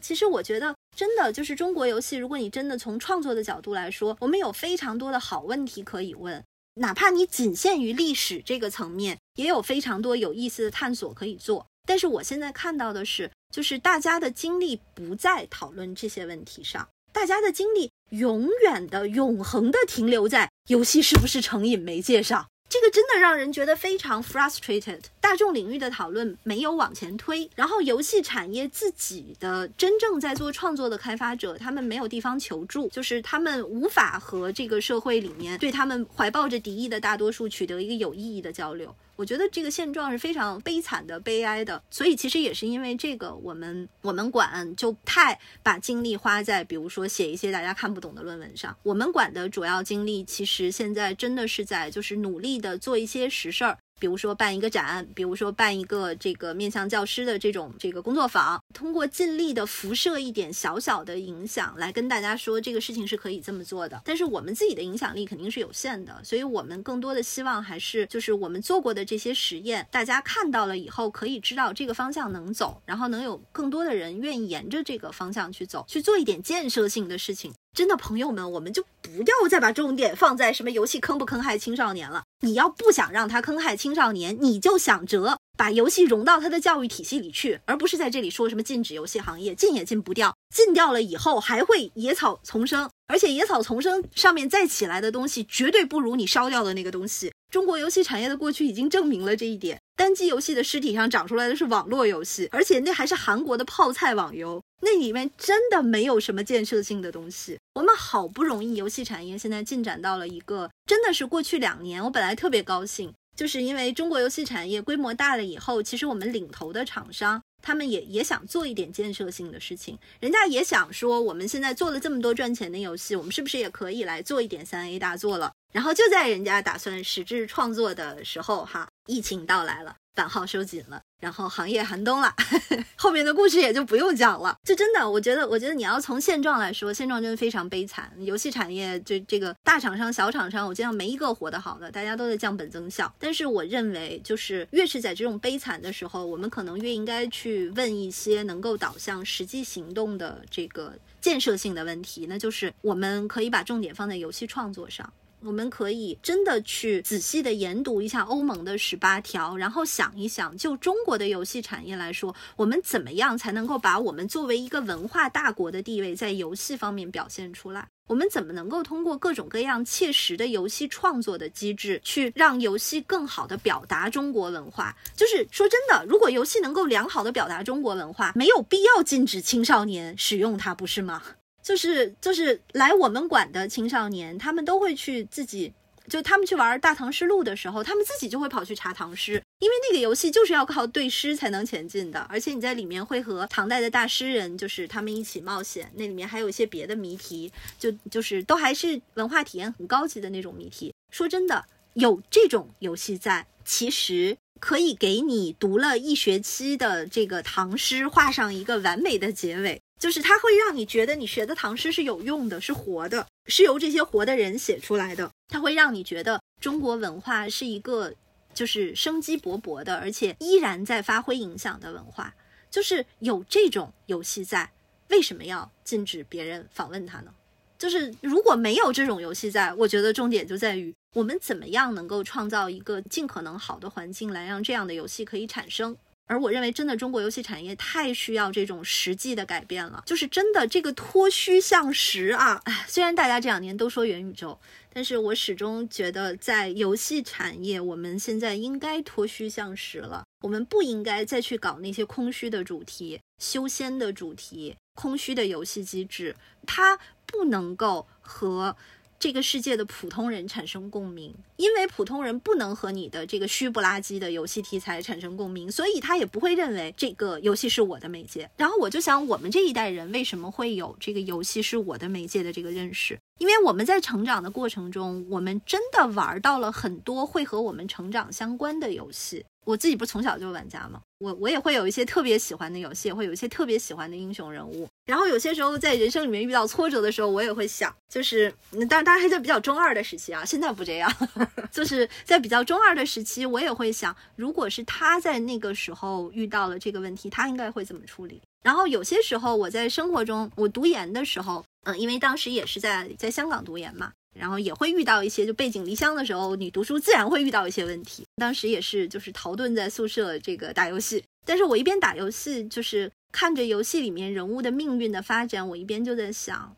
其实我觉得，真的就是中国游戏，如果你真的从创作的角度来说，我们有非常多的好问题可以问。哪怕你仅限于历史这个层面，也有非常多有意思的探索可以做。但是我现在看到的是，就是大家的精力不在讨论这些问题上，大家的精力永远的、永恒的停留在游戏是不是成瘾媒介上。这个真的让人觉得非常 frustrated。大众领域的讨论没有往前推，然后游戏产业自己的真正在做创作的开发者，他们没有地方求助，就是他们无法和这个社会里面对他们怀抱着敌意的大多数取得一个有意义的交流。我觉得这个现状是非常悲惨的、悲哀的，所以其实也是因为这个，我们我们管就太把精力花在，比如说写一些大家看不懂的论文上。我们管的主要精力，其实现在真的是在就是努力的做一些实事儿。比如说办一个展，比如说办一个这个面向教师的这种这个工作坊，通过尽力的辐射一点小小的影响，来跟大家说这个事情是可以这么做的。但是我们自己的影响力肯定是有限的，所以我们更多的希望还是就是我们做过的这些实验，大家看到了以后可以知道这个方向能走，然后能有更多的人愿意沿着这个方向去走，去做一点建设性的事情。真的朋友们，我们就不要再把重点放在什么游戏坑不坑害青少年了。你要不想让他坑害青少年，你就想着把游戏融到他的教育体系里去，而不是在这里说什么禁止游戏行业，禁也禁不掉，禁掉了以后还会野草丛生，而且野草丛生上面再起来的东西，绝对不如你烧掉的那个东西。中国游戏产业的过去已经证明了这一点。单机游戏的尸体上长出来的是网络游戏，而且那还是韩国的泡菜网游，那里面真的没有什么建设性的东西。我们好不容易游戏产业现在进展到了一个，真的是过去两年，我本来特别高兴，就是因为中国游戏产业规模大了以后，其实我们领头的厂商。他们也也想做一点建设性的事情，人家也想说，我们现在做了这么多赚钱的游戏，我们是不是也可以来做一点三 A 大作了？然后就在人家打算实质创作的时候，哈，疫情到来了。版号收紧了，然后行业寒冬了，后面的故事也就不用讲了。就真的，我觉得，我觉得你要从现状来说，现状真的非常悲惨。游戏产业这这个大厂商、小厂商，我见到没一个活得好的，大家都在降本增效。但是我认为，就是越是在这种悲惨的时候，我们可能越应该去问一些能够导向实际行动的这个建设性的问题，那就是我们可以把重点放在游戏创作上。我们可以真的去仔细的研读一下欧盟的十八条，然后想一想，就中国的游戏产业来说，我们怎么样才能够把我们作为一个文化大国的地位在游戏方面表现出来？我们怎么能够通过各种各样切实的游戏创作的机制，去让游戏更好的表达中国文化？就是说真的，如果游戏能够良好的表达中国文化，没有必要禁止青少年使用它，不是吗？就是就是来我们馆的青少年，他们都会去自己，就他们去玩《大唐诗录》的时候，他们自己就会跑去查唐诗，因为那个游戏就是要靠对诗才能前进的，而且你在里面会和唐代的大诗人，就是他们一起冒险，那里面还有一些别的谜题，就就是都还是文化体验很高级的那种谜题。说真的，有这种游戏在，其实可以给你读了一学期的这个唐诗画上一个完美的结尾。就是它会让你觉得你学的唐诗是有用的，是活的，是由这些活的人写出来的。它会让你觉得中国文化是一个就是生机勃勃的，而且依然在发挥影响的文化。就是有这种游戏在，为什么要禁止别人访问它呢？就是如果没有这种游戏在，我觉得重点就在于我们怎么样能够创造一个尽可能好的环境，来让这样的游戏可以产生。而我认为，真的中国游戏产业太需要这种实际的改变了，就是真的这个脱虚向实啊！虽然大家这两年都说元宇宙，但是我始终觉得，在游戏产业，我们现在应该脱虚向实了。我们不应该再去搞那些空虚的主题、修仙的主题、空虚的游戏机制，它不能够和。这个世界的普通人产生共鸣，因为普通人不能和你的这个虚不拉几的游戏题材产生共鸣，所以他也不会认为这个游戏是我的媒介。然后我就想，我们这一代人为什么会有这个游戏是我的媒介的这个认识？因为我们在成长的过程中，我们真的玩到了很多会和我们成长相关的游戏。我自己不是从小就是玩家吗？我我也会有一些特别喜欢的游戏，会有一些特别喜欢的英雄人物。然后有些时候在人生里面遇到挫折的时候，我也会想，就是当然当然还在比较中二的时期啊，现在不这样，就是在比较中二的时期，我也会想，如果是他在那个时候遇到了这个问题，他应该会怎么处理？然后有些时候我在生活中，我读研的时候，嗯，因为当时也是在在香港读研嘛。然后也会遇到一些，就背井离乡的时候，你读书自然会遇到一些问题。当时也是，就是逃遁在宿舍这个打游戏。但是我一边打游戏，就是看着游戏里面人物的命运的发展，我一边就在想，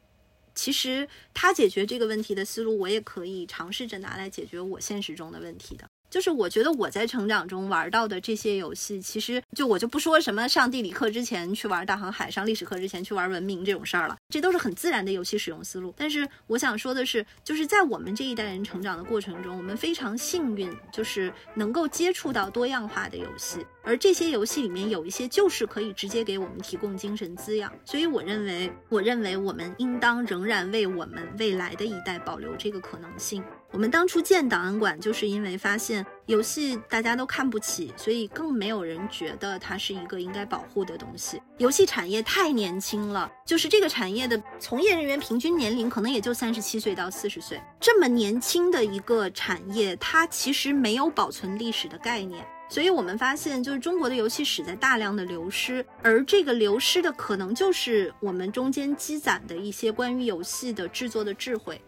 其实他解决这个问题的思路，我也可以尝试着拿来解决我现实中的问题的。就是我觉得我在成长中玩到的这些游戏，其实就我就不说什么上地理课之前去玩大航海，上历史课之前去玩文明这种事儿了，这都是很自然的游戏使用思路。但是我想说的是，就是在我们这一代人成长的过程中，我们非常幸运，就是能够接触到多样化的游戏，而这些游戏里面有一些就是可以直接给我们提供精神滋养。所以我认为，我认为我们应当仍然为我们未来的一代保留这个可能性。我们当初建档案馆，就是因为发现游戏大家都看不起，所以更没有人觉得它是一个应该保护的东西。游戏产业太年轻了，就是这个产业的从业人员平均年龄可能也就三十七岁到四十岁，这么年轻的一个产业，它其实没有保存历史的概念。所以我们发现，就是中国的游戏史在大量的流失，而这个流失的可能就是我们中间积攒的一些关于游戏的制作的智慧。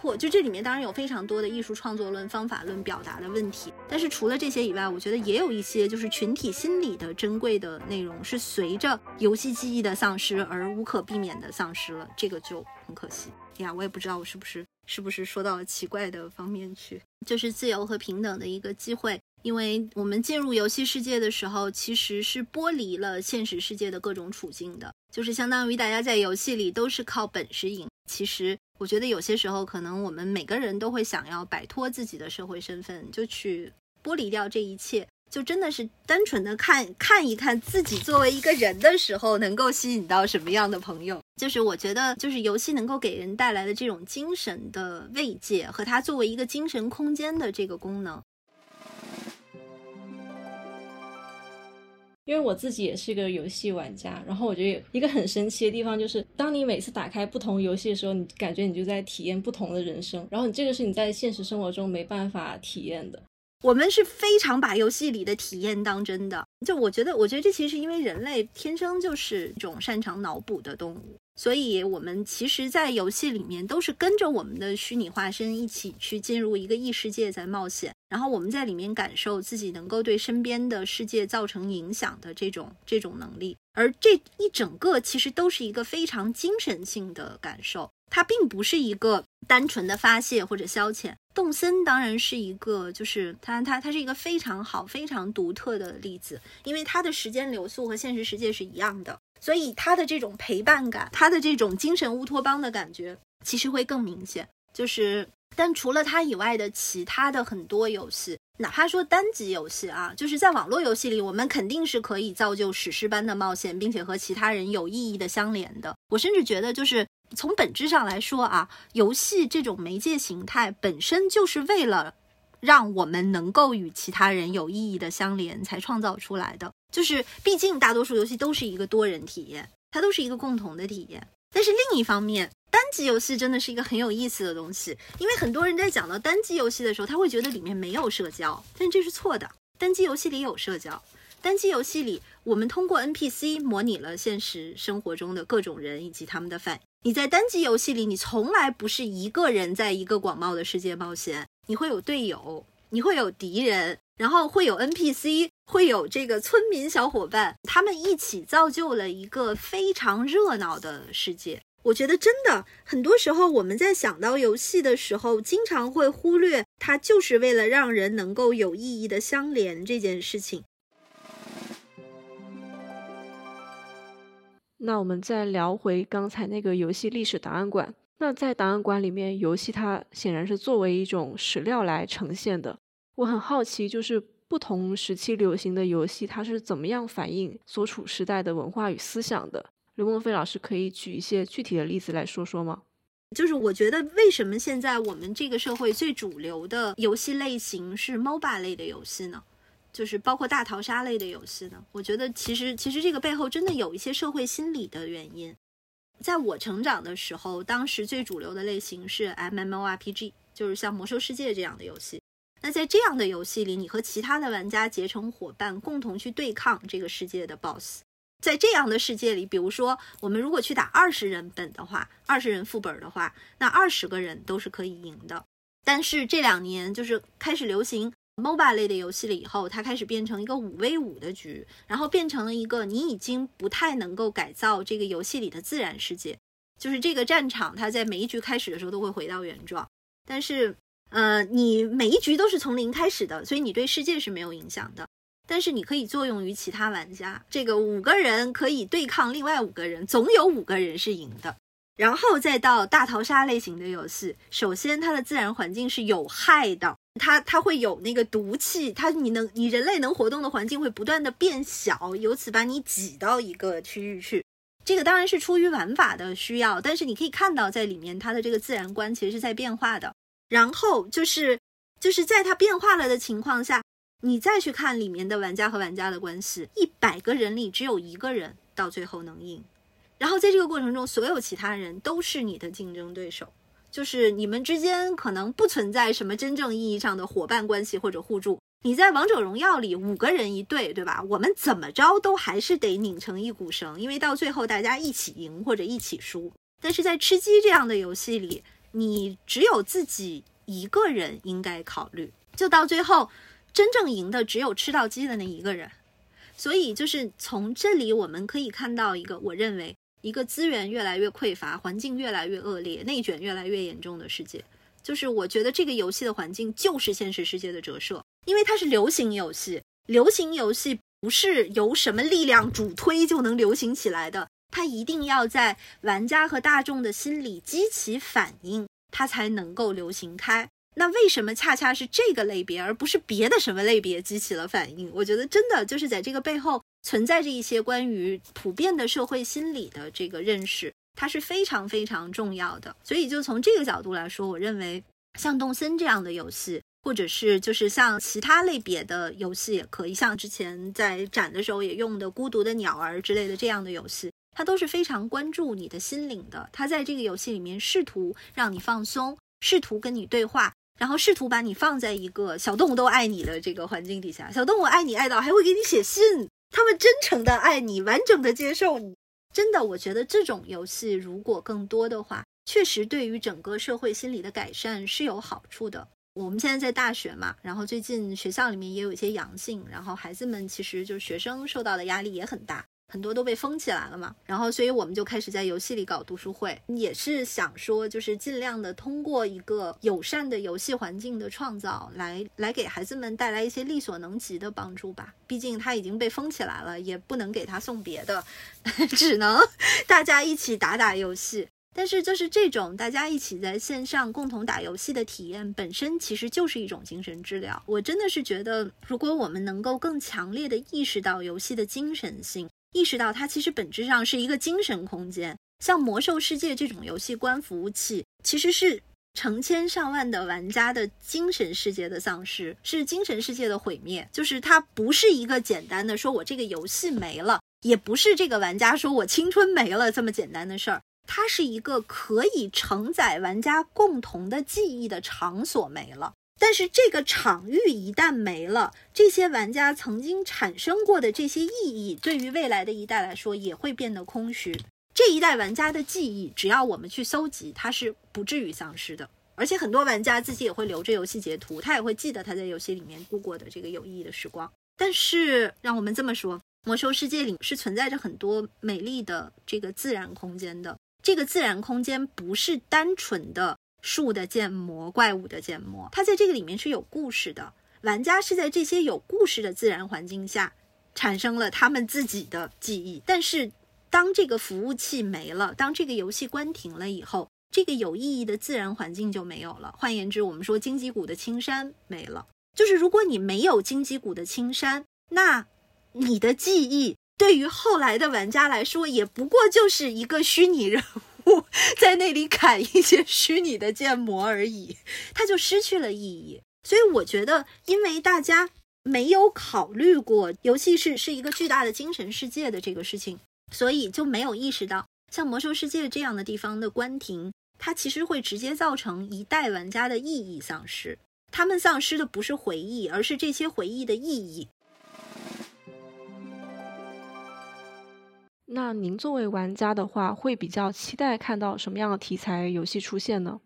括就这里面当然有非常多的艺术创作论、方法论表达的问题，但是除了这些以外，我觉得也有一些就是群体心理的珍贵的内容是随着游戏记忆的丧失而无可避免的丧失了，这个就很可惜呀。我也不知道我是不是是不是说到了奇怪的方面去，就是自由和平等的一个机会，因为我们进入游戏世界的时候，其实是剥离了现实世界的各种处境的，就是相当于大家在游戏里都是靠本事赢，其实。我觉得有些时候，可能我们每个人都会想要摆脱自己的社会身份，就去剥离掉这一切，就真的是单纯的看看一看自己作为一个人的时候，能够吸引到什么样的朋友。就是我觉得，就是游戏能够给人带来的这种精神的慰藉，和它作为一个精神空间的这个功能。因为我自己也是一个游戏玩家，然后我觉得一个很神奇的地方就是，当你每次打开不同游戏的时候，你感觉你就在体验不同的人生，然后你这个是你在现实生活中没办法体验的。我们是非常把游戏里的体验当真的，就我觉得，我觉得这其实是因为人类天生就是一种擅长脑补的动物。所以，我们其实，在游戏里面都是跟着我们的虚拟化身一起去进入一个异世界，在冒险。然后，我们在里面感受自己能够对身边的世界造成影响的这种这种能力。而这一整个其实都是一个非常精神性的感受，它并不是一个单纯的发泄或者消遣。动森当然是一个，就是它它它是一个非常好、非常独特的例子，因为它的时间流速和现实世界是一样的。所以他的这种陪伴感，他的这种精神乌托邦的感觉，其实会更明显。就是，但除了他以外的其他的很多游戏，哪怕说单机游戏啊，就是在网络游戏里，我们肯定是可以造就史诗般的冒险，并且和其他人有意义的相连的。我甚至觉得，就是从本质上来说啊，游戏这种媒介形态本身就是为了让我们能够与其他人有意义的相连才创造出来的。就是，毕竟大多数游戏都是一个多人体验，它都是一个共同的体验。但是另一方面，单机游戏真的是一个很有意思的东西，因为很多人在讲到单机游戏的时候，他会觉得里面没有社交，但这是错的。单机游戏里有社交，单机游戏里我们通过 NPC 模拟了现实生活中的各种人以及他们的反应。你在单机游戏里，你从来不是一个人在一个广袤的世界冒险，你会有队友，你会有敌人。然后会有 NPC，会有这个村民小伙伴，他们一起造就了一个非常热闹的世界。我觉得真的，很多时候我们在想到游戏的时候，经常会忽略它就是为了让人能够有意义的相连这件事情。那我们再聊回刚才那个游戏历史档案馆。那在档案馆里面，游戏它显然是作为一种史料来呈现的。我很好奇，就是不同时期流行的游戏，它是怎么样反映所处时代的文化与思想的？刘梦飞老师可以举一些具体的例子来说说吗？就是我觉得，为什么现在我们这个社会最主流的游戏类型是 MOBA 类的游戏呢？就是包括大逃杀类的游戏呢？我觉得其实其实这个背后真的有一些社会心理的原因。在我成长的时候，当时最主流的类型是 MMORPG，就是像魔兽世界这样的游戏。那在这样的游戏里，你和其他的玩家结成伙伴，共同去对抗这个世界的 BOSS。在这样的世界里，比如说我们如果去打二十人本的话，二十人副本的话，那二十个人都是可以赢的。但是这两年就是开始流行 MOBA 类的游戏了以后，它开始变成一个五 v 五的局，然后变成了一个你已经不太能够改造这个游戏里的自然世界，就是这个战场它在每一局开始的时候都会回到原状，但是。呃，你每一局都是从零开始的，所以你对世界是没有影响的。但是你可以作用于其他玩家，这个五个人可以对抗另外五个人，总有五个人是赢的。然后再到大逃杀类型的游戏，首先它的自然环境是有害的，它它会有那个毒气，它你能你人类能活动的环境会不断的变小，由此把你挤到一个区域去。这个当然是出于玩法的需要，但是你可以看到在里面它的这个自然观其实是在变化的。然后就是，就是在它变化了的情况下，你再去看里面的玩家和玩家的关系，一百个人里只有一个人到最后能赢。然后在这个过程中，所有其他人都是你的竞争对手，就是你们之间可能不存在什么真正意义上的伙伴关系或者互助。你在王者荣耀里五个人一队，对吧？我们怎么着都还是得拧成一股绳，因为到最后大家一起赢或者一起输。但是在吃鸡这样的游戏里。你只有自己一个人应该考虑，就到最后，真正赢的只有吃到鸡的那一个人。所以，就是从这里我们可以看到一个，我认为一个资源越来越匮乏、环境越来越恶劣、内卷越来越严重的世界。就是我觉得这个游戏的环境就是现实世界的折射，因为它是流行游戏，流行游戏不是由什么力量主推就能流行起来的。它一定要在玩家和大众的心里激起反应，它才能够流行开。那为什么恰恰是这个类别，而不是别的什么类别激起了反应？我觉得真的就是在这个背后存在着一些关于普遍的社会心理的这个认识，它是非常非常重要的。所以就从这个角度来说，我认为像动森这样的游戏。或者是就是像其他类别的游戏也可以，像之前在展的时候也用的《孤独的鸟儿》之类的这样的游戏，它都是非常关注你的心灵的。它在这个游戏里面试图让你放松，试图跟你对话。然后试图把你放在一个小动物都爱你的这个环境底下，小动物爱你爱到还会给你写信，他们真诚的爱你，完整的接受你。真的，我觉得这种游戏如果更多的话，确实对于整个社会心理的改善是有好处的。我们现在在大学嘛，然后最近学校里面也有一些阳性，然后孩子们其实就是学生受到的压力也很大。很多都被封起来了嘛，然后所以我们就开始在游戏里搞读书会，也是想说，就是尽量的通过一个友善的游戏环境的创造，来来给孩子们带来一些力所能及的帮助吧。毕竟他已经被封起来了，也不能给他送别的，只能大家一起打打游戏。但是就是这种大家一起在线上共同打游戏的体验，本身其实就是一种精神治疗。我真的是觉得，如果我们能够更强烈的意识到游戏的精神性。意识到它其实本质上是一个精神空间，像魔兽世界这种游戏官服务器，其实是成千上万的玩家的精神世界的丧失，是精神世界的毁灭。就是它不是一个简单的说我这个游戏没了，也不是这个玩家说我青春没了这么简单的事儿，它是一个可以承载玩家共同的记忆的场所没了。但是这个场域一旦没了，这些玩家曾经产生过的这些意义，对于未来的一代来说也会变得空虚。这一代玩家的记忆，只要我们去搜集，它是不至于丧失的。而且很多玩家自己也会留着游戏截图，他也会记得他在游戏里面度过的这个有意义的时光。但是让我们这么说，魔兽世界里是存在着很多美丽的这个自然空间的。这个自然空间不是单纯的。树的建模，怪物的建模，它在这个里面是有故事的。玩家是在这些有故事的自然环境下，产生了他们自己的记忆。但是，当这个服务器没了，当这个游戏关停了以后，这个有意义的自然环境就没有了。换言之，我们说荆棘谷的青山没了，就是如果你没有荆棘谷的青山，那你的记忆对于后来的玩家来说，也不过就是一个虚拟人物在那里砍一些虚拟的建模而已，它就失去了意义。所以我觉得，因为大家没有考虑过游戏是是一个巨大的精神世界的这个事情，所以就没有意识到，像魔兽世界这样的地方的关停，它其实会直接造成一代玩家的意义丧失。他们丧失的不是回忆，而是这些回忆的意义。那您作为玩家的话，会比较期待看到什么样的题材游戏出现呢？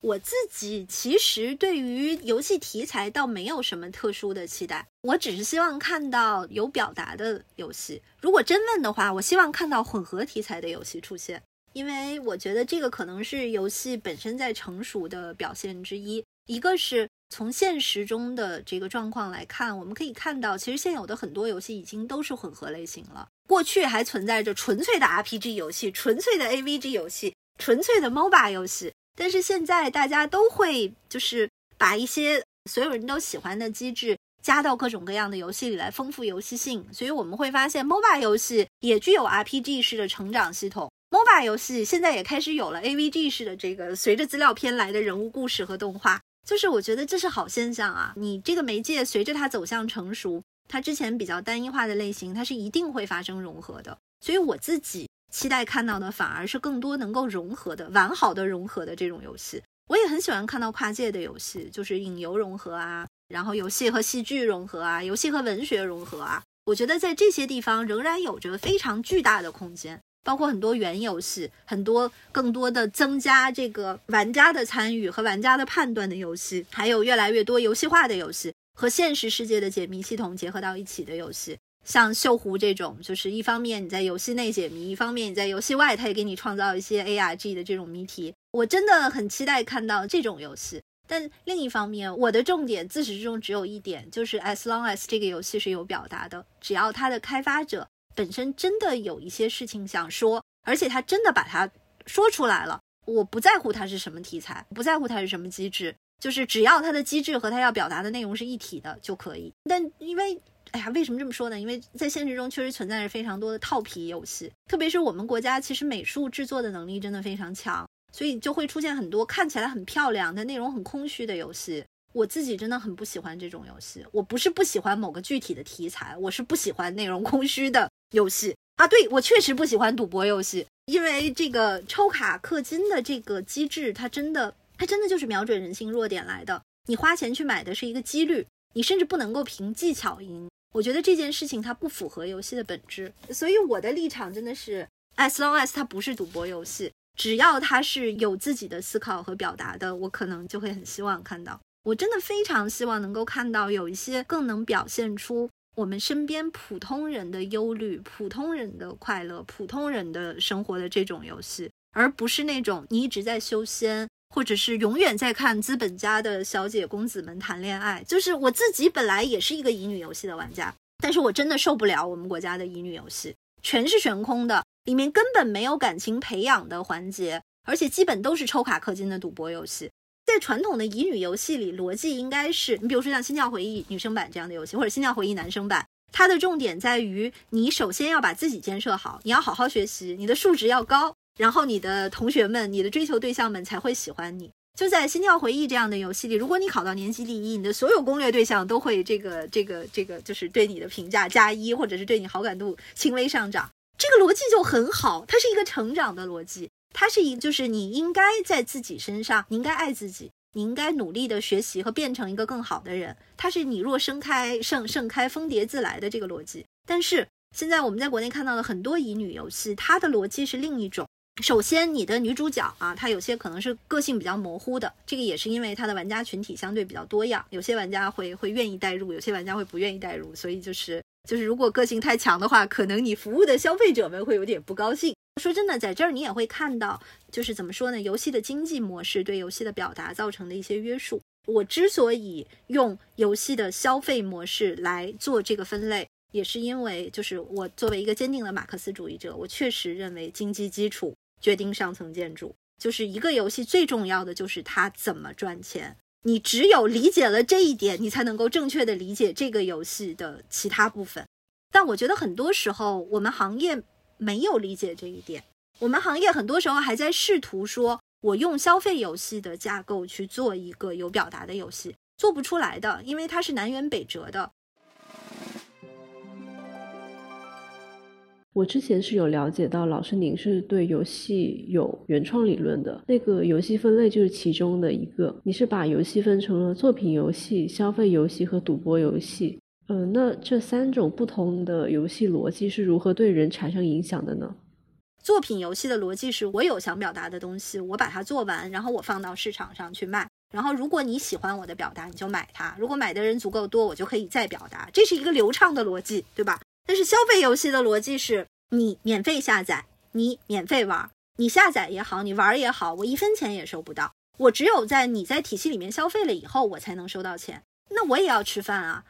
我自己其实对于游戏题材倒没有什么特殊的期待，我只是希望看到有表达的游戏。如果真问的话，我希望看到混合题材的游戏出现，因为我觉得这个可能是游戏本身在成熟的表现之一。一个是。从现实中的这个状况来看，我们可以看到，其实现有的很多游戏已经都是混合类型了。过去还存在着纯粹的 RPG 游戏、纯粹的 AVG 游戏、纯粹的 MOBA 游戏，但是现在大家都会就是把一些所有人都喜欢的机制加到各种各样的游戏里来丰富游戏性。所以我们会发现，MOBA 游戏也具有 RPG 式的成长系统，MOBA 游戏现在也开始有了 AVG 式的这个随着资料片来的人物故事和动画。就是我觉得这是好现象啊！你这个媒介随着它走向成熟，它之前比较单一化的类型，它是一定会发生融合的。所以我自己期待看到的反而是更多能够融合的、完好的融合的这种游戏。我也很喜欢看到跨界的游戏，就是影游融合啊，然后游戏和戏剧融合啊，游戏和文学融合啊。我觉得在这些地方仍然有着非常巨大的空间。包括很多原游戏，很多更多的增加这个玩家的参与和玩家的判断的游戏，还有越来越多游戏化的游戏和现实世界的解谜系统结合到一起的游戏，像锈湖这种，就是一方面你在游戏内解谜，一方面你在游戏外，它也给你创造一些 ARG 的这种谜题。我真的很期待看到这种游戏。但另一方面，我的重点自始至终只有一点，就是 as long as 这个游戏是有表达的，只要它的开发者。本身真的有一些事情想说，而且他真的把它说出来了。我不在乎它是什么题材，不在乎它是什么机制，就是只要它的机制和他要表达的内容是一体的就可以。但因为，哎呀，为什么这么说呢？因为在现实中确实存在着非常多的套皮游戏，特别是我们国家其实美术制作的能力真的非常强，所以就会出现很多看起来很漂亮但内容很空虚的游戏。我自己真的很不喜欢这种游戏。我不是不喜欢某个具体的题材，我是不喜欢内容空虚的游戏啊。对我确实不喜欢赌博游戏，因为这个抽卡氪金的这个机制，它真的，它真的就是瞄准人性弱点来的。你花钱去买的是一个几率，你甚至不能够凭技巧赢。我觉得这件事情它不符合游戏的本质，所以我的立场真的是，as long as 它不是赌博游戏，只要它是有自己的思考和表达的，我可能就会很希望看到。我真的非常希望能够看到有一些更能表现出我们身边普通人的忧虑、普通人的快乐、普通人的生活的这种游戏，而不是那种你一直在修仙。或者是永远在看资本家的小姐公子们谈恋爱，就是我自己本来也是一个乙女游戏的玩家，但是我真的受不了我们国家的乙女游戏，全是悬空的，里面根本没有感情培养的环节，而且基本都是抽卡氪金的赌博游戏。在传统的乙女游戏里，逻辑应该是你比如说像《心跳回忆》女生版这样的游戏，或者《心跳回忆》男生版，它的重点在于你首先要把自己建设好，你要好好学习，你的数值要高。然后你的同学们、你的追求对象们才会喜欢你。就在《心跳回忆》这样的游戏里，如果你考到年级第一，你的所有攻略对象都会这个、这个、这个，就是对你的评价加一，或者是对你好感度轻微上涨。这个逻辑就很好，它是一个成长的逻辑，它是一就是你应该在自己身上，你应该爱自己，你应该努力的学习和变成一个更好的人。它是你若盛开，盛盛开，蜂蝶自来的这个逻辑。但是现在我们在国内看到的很多乙女游戏，它的逻辑是另一种。首先，你的女主角啊，她有些可能是个性比较模糊的，这个也是因为她的玩家群体相对比较多样，有些玩家会会愿意代入，有些玩家会不愿意代入，所以就是就是如果个性太强的话，可能你服务的消费者们会有点不高兴。说真的，在这儿你也会看到，就是怎么说呢，游戏的经济模式对游戏的表达造成的一些约束。我之所以用游戏的消费模式来做这个分类，也是因为就是我作为一个坚定的马克思主义者，我确实认为经济基础。决定上层建筑，就是一个游戏最重要的就是它怎么赚钱。你只有理解了这一点，你才能够正确的理解这个游戏的其他部分。但我觉得很多时候我们行业没有理解这一点，我们行业很多时候还在试图说，我用消费游戏的架构去做一个有表达的游戏，做不出来的，因为它是南辕北辙的。我之前是有了解到，老师您是对游戏有原创理论的，那个游戏分类就是其中的一个。你是把游戏分成了作品游戏、消费游戏和赌博游戏。嗯，那这三种不同的游戏逻辑是如何对人产生影响的呢？作品游戏的逻辑是我有想表达的东西，我把它做完，然后我放到市场上去卖。然后如果你喜欢我的表达，你就买它。如果买的人足够多，我就可以再表达。这是一个流畅的逻辑，对吧？但是消费游戏的逻辑是你免费下载，你免费玩，你下载也好，你玩也好，我一分钱也收不到。我只有在你在体系里面消费了以后，我才能收到钱。那我也要吃饭啊，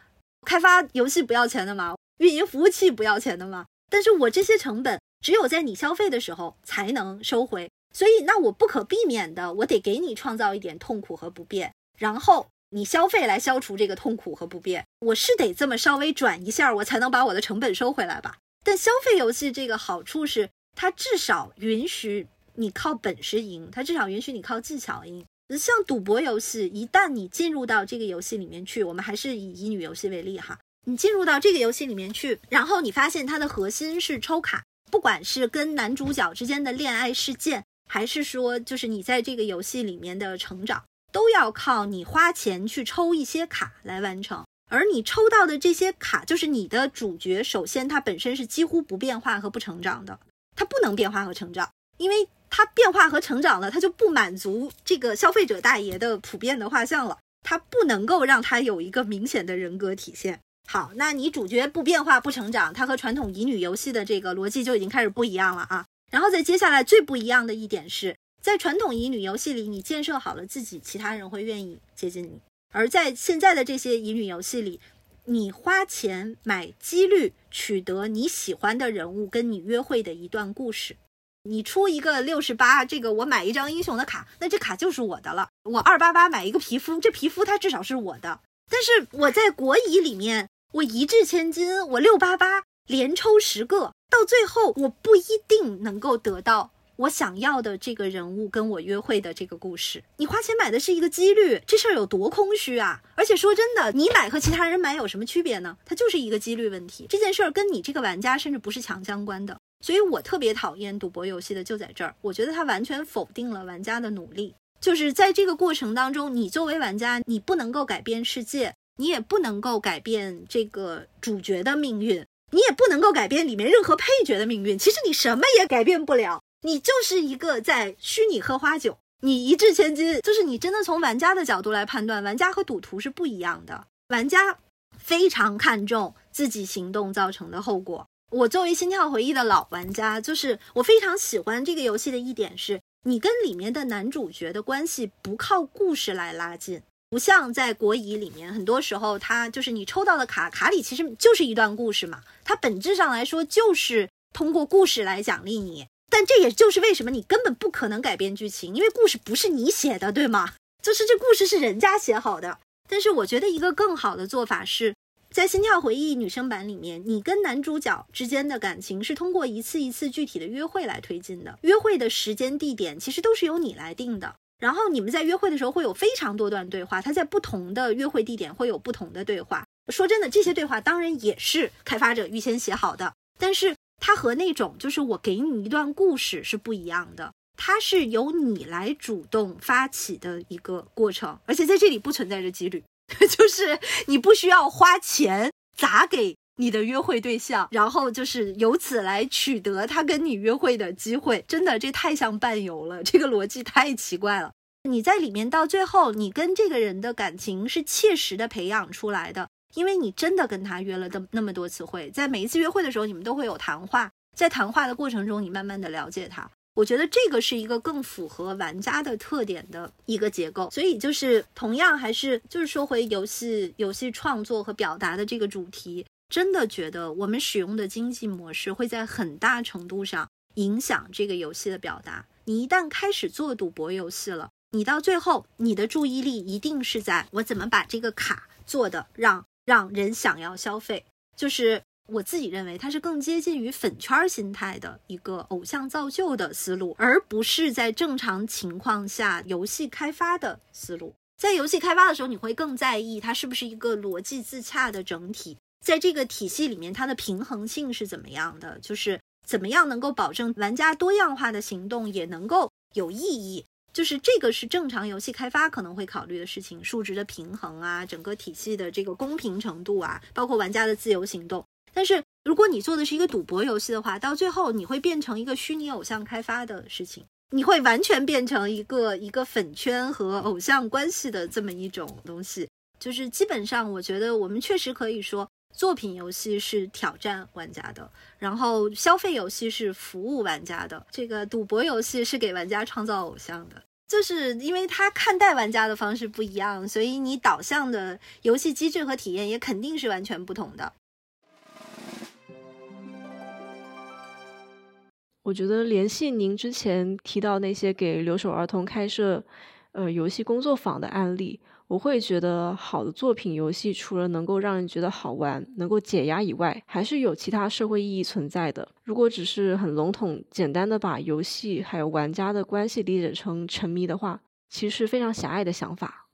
开发游戏不要钱的吗？运营服务器不要钱的吗？但是我这些成本只有在你消费的时候才能收回，所以那我不可避免的，我得给你创造一点痛苦和不便，然后。你消费来消除这个痛苦和不便，我是得这么稍微转一下，我才能把我的成本收回来吧。但消费游戏这个好处是，它至少允许你靠本事赢，它至少允许你靠技巧赢。像赌博游戏，一旦你进入到这个游戏里面去，我们还是以乙女游戏为例哈，你进入到这个游戏里面去，然后你发现它的核心是抽卡，不管是跟男主角之间的恋爱事件，还是说就是你在这个游戏里面的成长。都要靠你花钱去抽一些卡来完成，而你抽到的这些卡，就是你的主角。首先，它本身是几乎不变化和不成长的，它不能变化和成长，因为它变化和成长了，它就不满足这个消费者大爷的普遍的画像了，它不能够让它有一个明显的人格体现。好，那你主角不变化不成长，它和传统乙女游戏的这个逻辑就已经开始不一样了啊。然后再接下来最不一样的一点是。在传统乙女游戏里，你建设好了自己，其他人会愿意接近你；而在现在的这些乙女游戏里，你花钱买几率，取得你喜欢的人物跟你约会的一段故事。你出一个六十八，这个我买一张英雄的卡，那这卡就是我的了。我二八八买一个皮肤，这皮肤它至少是我的。但是我在国乙里面，我一掷千金，我六八八连抽十个，到最后我不一定能够得到。我想要的这个人物跟我约会的这个故事。你花钱买的是一个几率，这事儿有多空虚啊！而且说真的，你买和其他人买有什么区别呢？它就是一个几率问题。这件事儿跟你这个玩家甚至不是强相关的。所以我特别讨厌赌博游戏的就在这儿，我觉得它完全否定了玩家的努力。就是在这个过程当中，你作为玩家，你不能够改变世界，你也不能够改变这个主角的命运，你也不能够改变里面任何配角的命运。其实你什么也改变不了，你就是一个在虚拟喝花酒，你一掷千金。就是你真的从玩家的角度来判断，玩家和赌徒是不一样的。玩家非常看重自己行动造成的后果。我作为《心跳回忆》的老玩家，就是我非常喜欢这个游戏的一点是。你跟里面的男主角的关系不靠故事来拉近，不像在国乙里面，很多时候他就是你抽到的卡，卡里其实就是一段故事嘛，它本质上来说就是通过故事来奖励你。但这也就是为什么你根本不可能改变剧情，因为故事不是你写的，对吗？就是这故事是人家写好的。但是我觉得一个更好的做法是。在《心跳回忆》女生版里面，你跟男主角之间的感情是通过一次一次具体的约会来推进的。约会的时间、地点其实都是由你来定的。然后你们在约会的时候会有非常多段对话，他在不同的约会地点会有不同的对话。说真的，这些对话当然也是开发者预先写好的，但是它和那种就是我给你一段故事是不一样的。它是由你来主动发起的一个过程，而且在这里不存在着几率。就是你不需要花钱砸给你的约会对象，然后就是由此来取得他跟你约会的机会。真的，这太像伴游了，这个逻辑太奇怪了。你在里面到最后，你跟这个人的感情是切实的培养出来的，因为你真的跟他约了的那么多次会，在每一次约会的时候，你们都会有谈话，在谈话的过程中，你慢慢的了解他。我觉得这个是一个更符合玩家的特点的一个结构，所以就是同样还是就是说回游戏游戏创作和表达的这个主题，真的觉得我们使用的经济模式会在很大程度上影响这个游戏的表达。你一旦开始做赌博游戏了，你到最后你的注意力一定是在我怎么把这个卡做的让让人想要消费，就是。我自己认为，它是更接近于粉圈心态的一个偶像造就的思路，而不是在正常情况下游戏开发的思路。在游戏开发的时候，你会更在意它是不是一个逻辑自洽的整体，在这个体系里面，它的平衡性是怎么样的？就是怎么样能够保证玩家多样化的行动也能够有意义？就是这个是正常游戏开发可能会考虑的事情，数值的平衡啊，整个体系的这个公平程度啊，包括玩家的自由行动。但是，如果你做的是一个赌博游戏的话，到最后你会变成一个虚拟偶像开发的事情，你会完全变成一个一个粉圈和偶像关系的这么一种东西。就是基本上，我觉得我们确实可以说，作品游戏是挑战玩家的，然后消费游戏是服务玩家的，这个赌博游戏是给玩家创造偶像的。就是因为他看待玩家的方式不一样，所以你导向的游戏机制和体验也肯定是完全不同的。我觉得联系您之前提到那些给留守儿童开设，呃，游戏工作坊的案例，我会觉得好的作品游戏除了能够让人觉得好玩、能够解压以外，还是有其他社会意义存在的。如果只是很笼统、简单的把游戏还有玩家的关系理解成沉迷的话，其实是非常狭隘的想法。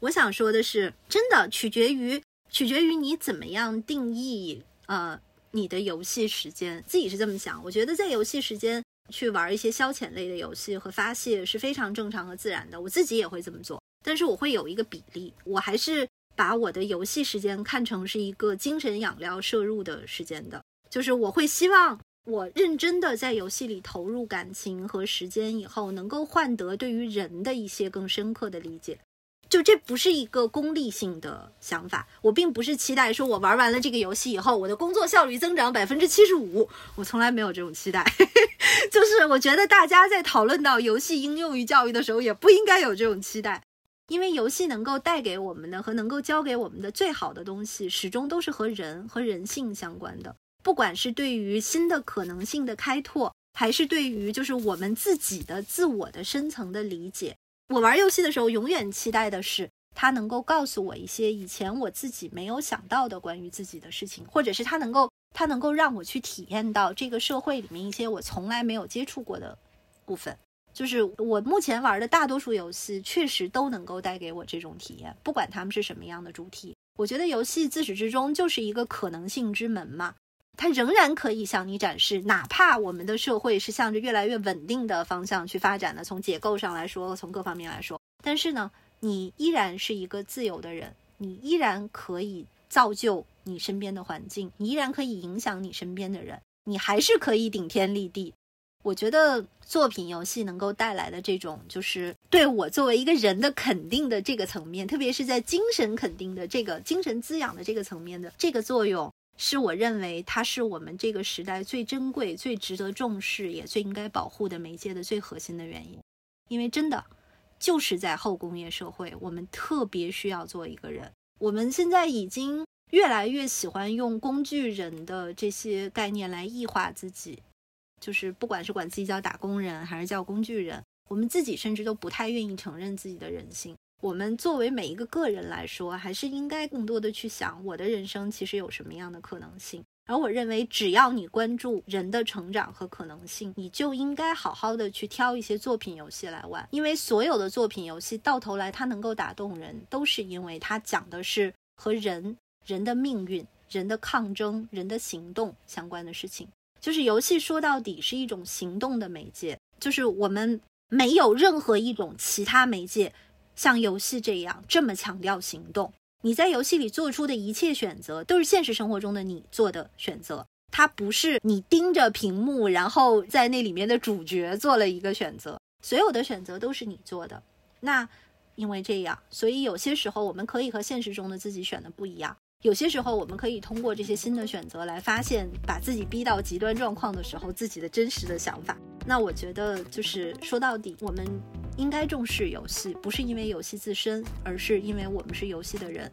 我想说的是，真的取决于取决于你怎么样定义，呃。你的游戏时间自己是这么想，我觉得在游戏时间去玩一些消遣类的游戏和发泄是非常正常和自然的，我自己也会这么做。但是我会有一个比例，我还是把我的游戏时间看成是一个精神养料摄入的时间的，就是我会希望我认真的在游戏里投入感情和时间以后，能够换得对于人的一些更深刻的理解。就这不是一个功利性的想法，我并不是期待说我玩完了这个游戏以后，我的工作效率增长百分之七十五，我从来没有这种期待。就是我觉得大家在讨论到游戏应用于教育的时候，也不应该有这种期待，因为游戏能够带给我们的和能够教给我们的最好的东西，始终都是和人和人性相关的。不管是对于新的可能性的开拓，还是对于就是我们自己的自我的深层的理解。我玩游戏的时候，永远期待的是它能够告诉我一些以前我自己没有想到的关于自己的事情，或者是它能够它能够让我去体验到这个社会里面一些我从来没有接触过的部分。就是我目前玩的大多数游戏，确实都能够带给我这种体验，不管他们是什么样的主题。我觉得游戏自始至终就是一个可能性之门嘛，它仍然可以向你展示，哪怕我们的社会是向着越来越稳定的方向去发展的，从结构上来说，从各方面来说，但是呢，你依然是一个自由的人，你依然可以造就你身边的环境，你依然可以影响你身边的人，你还是可以顶天立地。我觉得作品游戏能够带来的这种，就是对我作为一个人的肯定的这个层面，特别是在精神肯定的这个精神滋养的这个层面的这个作用，是我认为它是我们这个时代最珍贵、最值得重视，也最应该保护的媒介的最核心的原因。因为真的就是在后工业社会，我们特别需要做一个人。我们现在已经越来越喜欢用工具人的这些概念来异化自己。就是不管是管自己叫打工人，还是叫工具人，我们自己甚至都不太愿意承认自己的人性。我们作为每一个个人来说，还是应该更多的去想我的人生其实有什么样的可能性。而我认为，只要你关注人的成长和可能性，你就应该好好的去挑一些作品游戏来玩。因为所有的作品游戏到头来，它能够打动人，都是因为它讲的是和人、人的命运、人的抗争、人的行动相关的事情。就是游戏说到底是一种行动的媒介，就是我们没有任何一种其他媒介像游戏这样这么强调行动。你在游戏里做出的一切选择，都是现实生活中的你做的选择，它不是你盯着屏幕，然后在那里面的主角做了一个选择，所有的选择都是你做的。那因为这样，所以有些时候我们可以和现实中的自己选的不一样。有些时候，我们可以通过这些新的选择来发现，把自己逼到极端状况的时候，自己的真实的想法。那我觉得，就是说到底，我们应该重视游戏，不是因为游戏自身，而是因为我们是游戏的人。